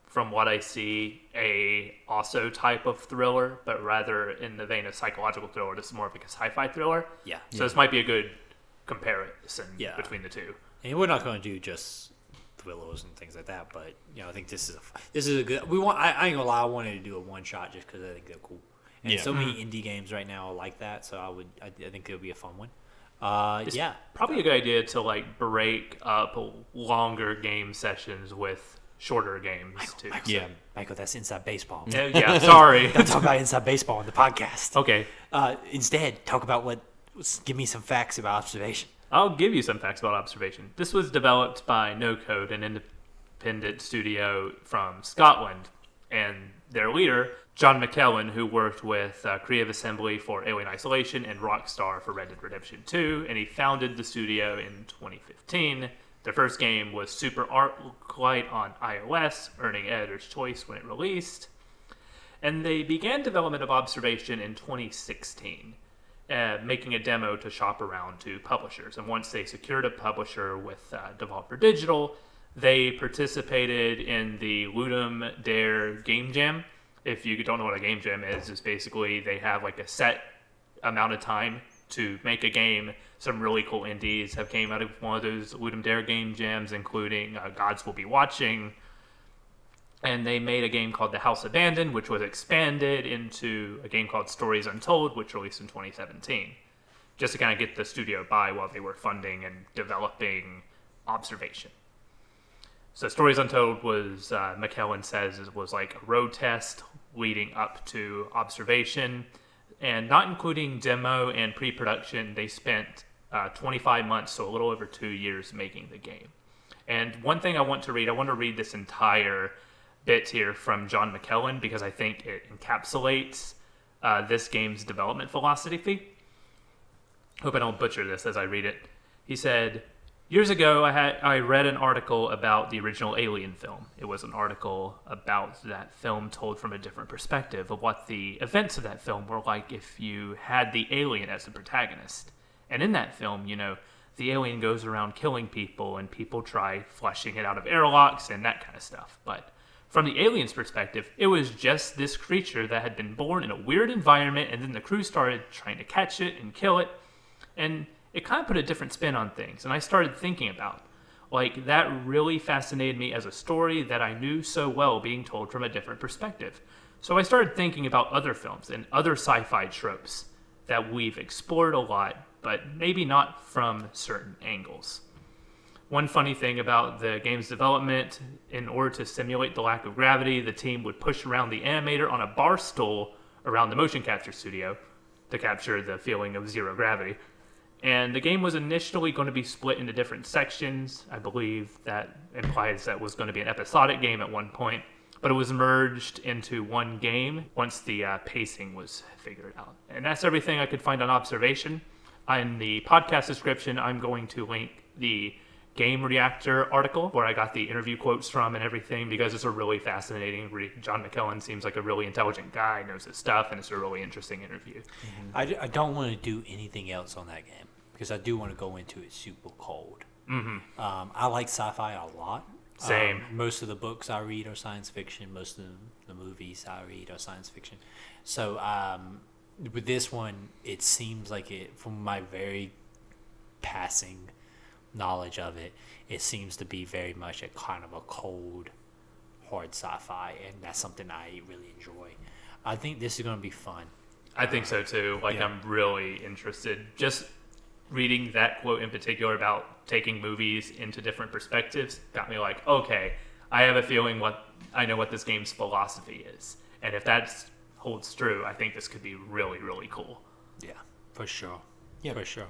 from what I see, a also type of thriller, but rather in the vein of psychological thriller. This is more of like a sci-fi thriller. Yeah. So this might be a good comparison Yeah. between the two. And we're not going to do just thrillers and things like that, but you know, I think this is a this is a good. We want. I, I ain't gonna lie. I wanted to do a one shot just because I think they're cool. And Yeah. so many indie games right now are like that, so I would. I, I think it'll be a fun one. Uh, It's yeah. Probably a good idea to like break up longer game sessions with shorter games too. Michael, Yeah. Michael, that's inside baseball. Yeah, yeah, sorry. Don't talk about inside baseball on the podcast. okay. Uh, instead, talk about what. Give me some facts about observation. I'll give you some facts about observation. This was developed by No Code, an independent studio from Scotland, and their leader, Jon McKellan, who worked with uh, Creative Assembly for Alien Isolation and Rockstar for Red Dead Redemption 2, and he founded the studio in 2015. Their first game was Super Arc Light on iOS, earning Editor's Choice when it released. And they began development of Observation in 2016 uh, making a demo to shop around to publishers. And once they secured a publisher with uh, Devolver Digital, they participated in the Ludum Dare Game Jam. If you don't know what a game jam is, it's basically they have like a set amount of time to make a game. Some really cool indies have came out of one of those Ludum Dare game jams, including uh, Gods Will Be Watching, and they made a game called The House Abandoned, which was expanded into a game called Stories Untold, which released in 2017, just to kind of get the studio by while they were funding and developing Observation. So Stories Untold was, uh, McKellan says, was like a road test leading up to Observation, and not including demo and pre-production, they spent uh, 25 months, so a little over two years, making the game. And one thing I want to read, I want to read this entire bit here from Jon McKellan because I think it encapsulates uh, this game's development philosophy. Hope I don't butcher this as I read it. He said, Years ago, I had I read an article about the original Alien film. It was an article about that film told from a different perspective of what the events of that film were like if you had the alien as the protagonist. And in that film, you know, the alien goes around killing people and people try flushing it out of airlocks and that kind of stuff. But from the alien's perspective, it was just this creature that had been born in a weird environment and then the crew started trying to catch it and kill it. And it kind of put a different spin on things. And I started thinking about, like, that really fascinated me as a story that I knew so well being told from a different perspective. So I started thinking about other films and other sci fi tropes that we've explored a lot, but maybe not from certain angles. One funny thing about the game's development, in order to simulate the lack of gravity, the team would push around the animator on a bar stool around the motion capture studio to capture the feeling of zero gravity. And the game was initially going to be split into different sections. I believe that implies that was going to be an episodic game at one point, but it was merged into one game once the uh, pacing was figured out. And that's everything I could find on observation. In the podcast description, I'm going to link the Game Reactor article where I got the interview quotes from and everything because it's a really fascinating read. Jon McKellan seems like a really intelligent guy, knows his stuff, and it's a really interesting interview. I don't want to do anything else on that game because I do want to go into it super cold. Mm-hmm. Um, I like sci-fi a lot. Same. Um, most of the books I read are science fiction. Most of the movies I read are science fiction. So um, with this one, it seems like it, from my very passing knowledge of it, it seems to be very much a kind of a cold, hard sci-fi, and that's something I really enjoy. I think this is going to be fun. I think so too. Like Yeah. I'm really interested. Just reading that quote in particular about taking movies into different perspectives got me like, okay, I have a feeling what I know what this game's philosophy is, and if that holds true, I think this could be really really cool. Yeah, for sure. Yeah. for sure.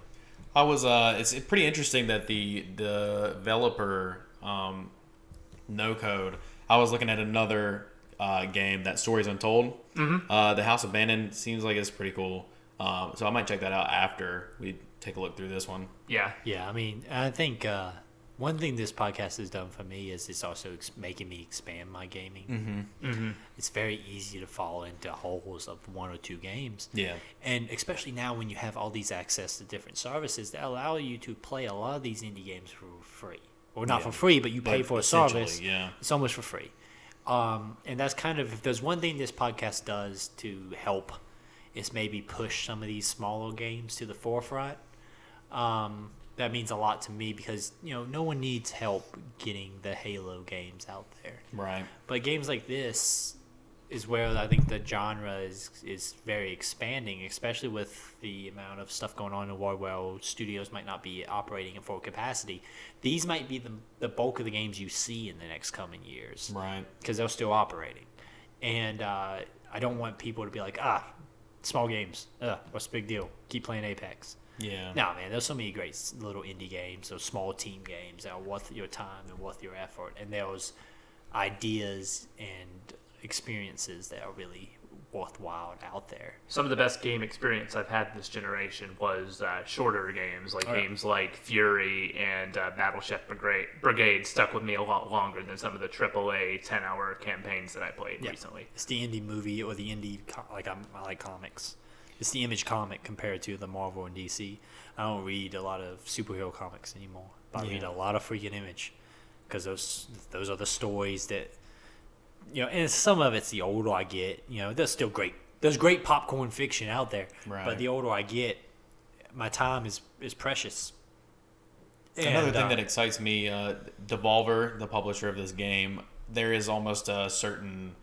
I was. Uh, it's pretty interesting that the the developer, um, No Code. I was looking at another uh, game that Stories Untold. Mm-hmm. Uh, the House Abandoned seems like it's pretty cool. Um, so I might check that out after we take a look through this one. Yeah, Yeah, I mean, I think uh, One thing this podcast has done for me is it's also ex- making me expand my gaming. Mm-hmm. It's very easy to fall into holes of one or two games. Yeah. And especially now when you have all these access to different services that allow you to play a lot of these indie games for free. Or not Yeah. for free, but you pay But for a service. yeah. It's almost for free. Um, and that's kind of if there's one thing this podcast does to help is maybe push some of these smaller games to the forefront. Um, that means a lot to me because you know no one needs help getting the Halo games out there. Right. But games like this is where I think the genre is is very expanding, especially with the amount of stuff going on in the world where studios might not be operating at full capacity. These might be the, the bulk of the games you see in the next coming years Right. because they're still operating. And uh, I don't want people to be like, ah, small games, uh, what's the big deal? Keep playing Apex. Yeah. No, man, there's so many great little indie games, those small team games that are worth your time and worth your effort, and those ideas and experiences that are really worthwhile out there. Some of the best game experience I've had this generation was uh, shorter games, like Oh, yeah. games like Furi and uh, Battle Chef Brigade. Brigade stuck with me a lot longer than some of the AAA 10-hour campaigns that I played Yeah. recently. It's the indie movie or the indie co- like I'm, I like comics. It's the image comic compared to the Marvel and DC. I don't read a lot of superhero comics anymore, but I read a lot of freaking image because those those are the stories that you know. And some of it's the older I get, you know, there's still great. There's great popcorn fiction out there, Right. but the older I get, my time is is precious. Another And, thing uh, that excites me, uh, Devolver, the publisher of this game, there is almost a certain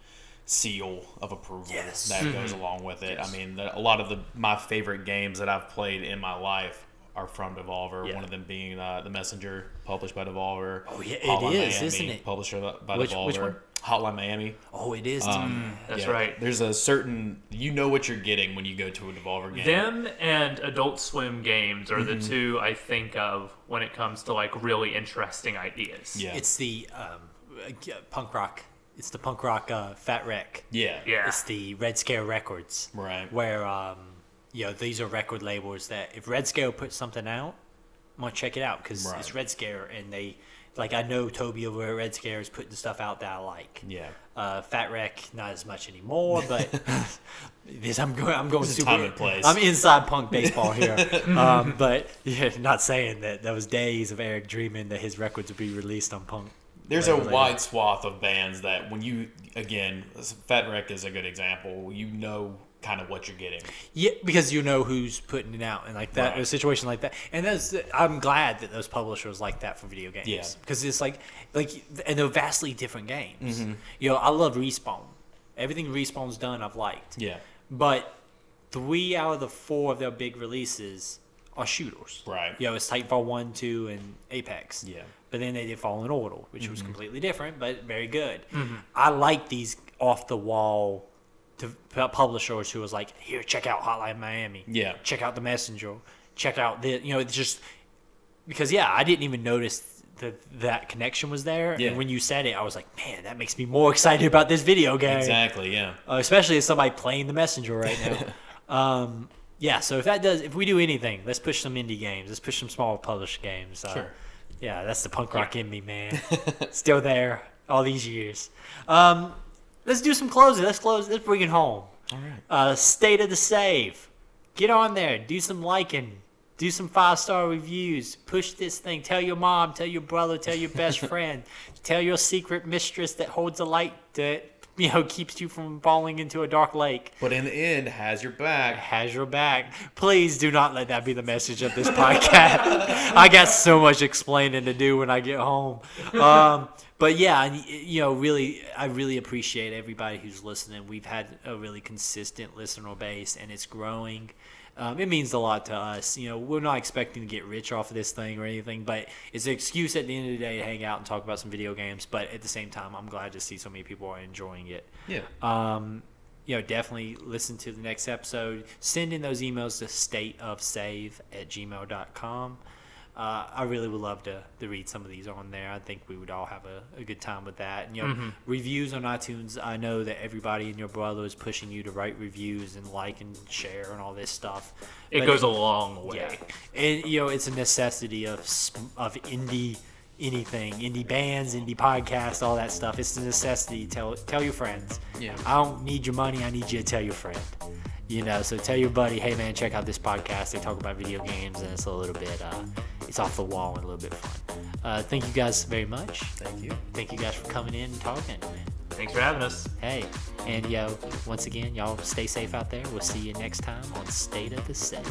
seal of approval Yes. that goes along with it. Yes. I mean, the, a lot of the my favorite games that I've played in my life are from Devolver. Yeah. One of them being uh, The Messenger, published by Devolver. Oh, yeah, it Hotline is, Miami, isn't it? Published by Which- Devolver. which one? Hotline Miami. oh, it is. Um, That's yeah, right. There's a certain you know what you're getting when you go to a Devolver game. Them and Adult Swim games are Mm-hmm. the two I think of when it comes to like really interesting ideas. yeah. It's the um, uh, punk rock. It's the punk rock uh, Fat Wreck. yeah. Yeah. It's the Red Scare Records. Right. Where um, you know these are record labels that if Red Scare puts something out, I'm gonna check it out because Right. it's Red Scare and they like I know Toby over at Red Scare is putting stuff out that I like. Yeah. Uh, Fat Wreck not as much anymore, but this I'm going I'm going This super. time and place. I'm inside punk baseball here, um, but yeah, not saying that those days of Eric dreaming that his records would be released on punk. There's a wide swath of bands that when you again, Fat Wreck is a good example. You know kind of what you're getting. Yeah, because you know who's putting it out, and like that, Right. a situation like that, and that's I'm glad that those publishers like that for video games. Yeah. because it's like like and they're vastly different games. Mm-hmm. You know, I love Respawn. Everything Respawn's done, I've liked. Yeah. But three out of the four of their big releases are shooters. Right. You know, it's Titanfall one, two, and Apex. Yeah. But then they did Fallen Order, which was Mm-hmm. completely different, but very good. I like these off the wall to publishers who was like, here, check out Hotline Miami. Yeah. Check out The Messenger. Check out the, you know, it's just because yeah, I didn't even notice that that connection was there. Yeah. And when you said it, I was like, man, that makes me more excited about this video game Exactly. Yeah. uh, especially as somebody playing the messenger right now. um, yeah, so if that does, if we do anything, let's push some indie games. Let's push some small published games. Uh, Sure. Yeah, that's the punk rock in me, man. Still there all these years. Um, let's do some closing. Let's close. Let's bring it home. All right. Uh, state of the save. Get on there. Do some liking. Do some five star reviews. Push this thing. Tell your mom. Tell your brother. Tell your best friend. Tell your secret mistress that holds a light that you know keeps you from falling into a dark lake. But in the end, has your back. Has your back. Please do not let that be the message of this podcast. I got so much explaining to do when I get home. Um, but yeah, you know, really, I really appreciate everybody who's listening. We've had a really consistent listener base, and it's growing. Um, it means a lot to us. You know, we're not expecting to get rich off of this thing or anything, but it's an excuse at the end of the day to hang out and talk about some video games. But at the same time, I'm glad to see so many people are enjoying it Yeah. um, you know, definitely listen to the next episode. Send in those emails to stateofsave at gmail.com. Uh, I really would love to, to read some of these on there. I think we would all have a, a good time with that. And, you know, reviews on iTunes. I know that everybody and your brother is pushing you to write reviews and like and share and all this stuff. It But goes a long way. yeah, and you know it's a necessity of of indie anything, indie bands, indie podcasts, all that stuff. It's a necessity. Tell tell your friends. Yeah. I don't need your money. I need you to tell your friend you know so tell your buddy hey man check out this podcast. They talk about video games and it's a little bit uh, it's off the wall and a little bit fun. Uh, thank you guys very much. Thank you. Thank you guys for coming in and talking thanks for having us. Hey and yo once again y'all stay safe out there. We'll see you next time on state of the set.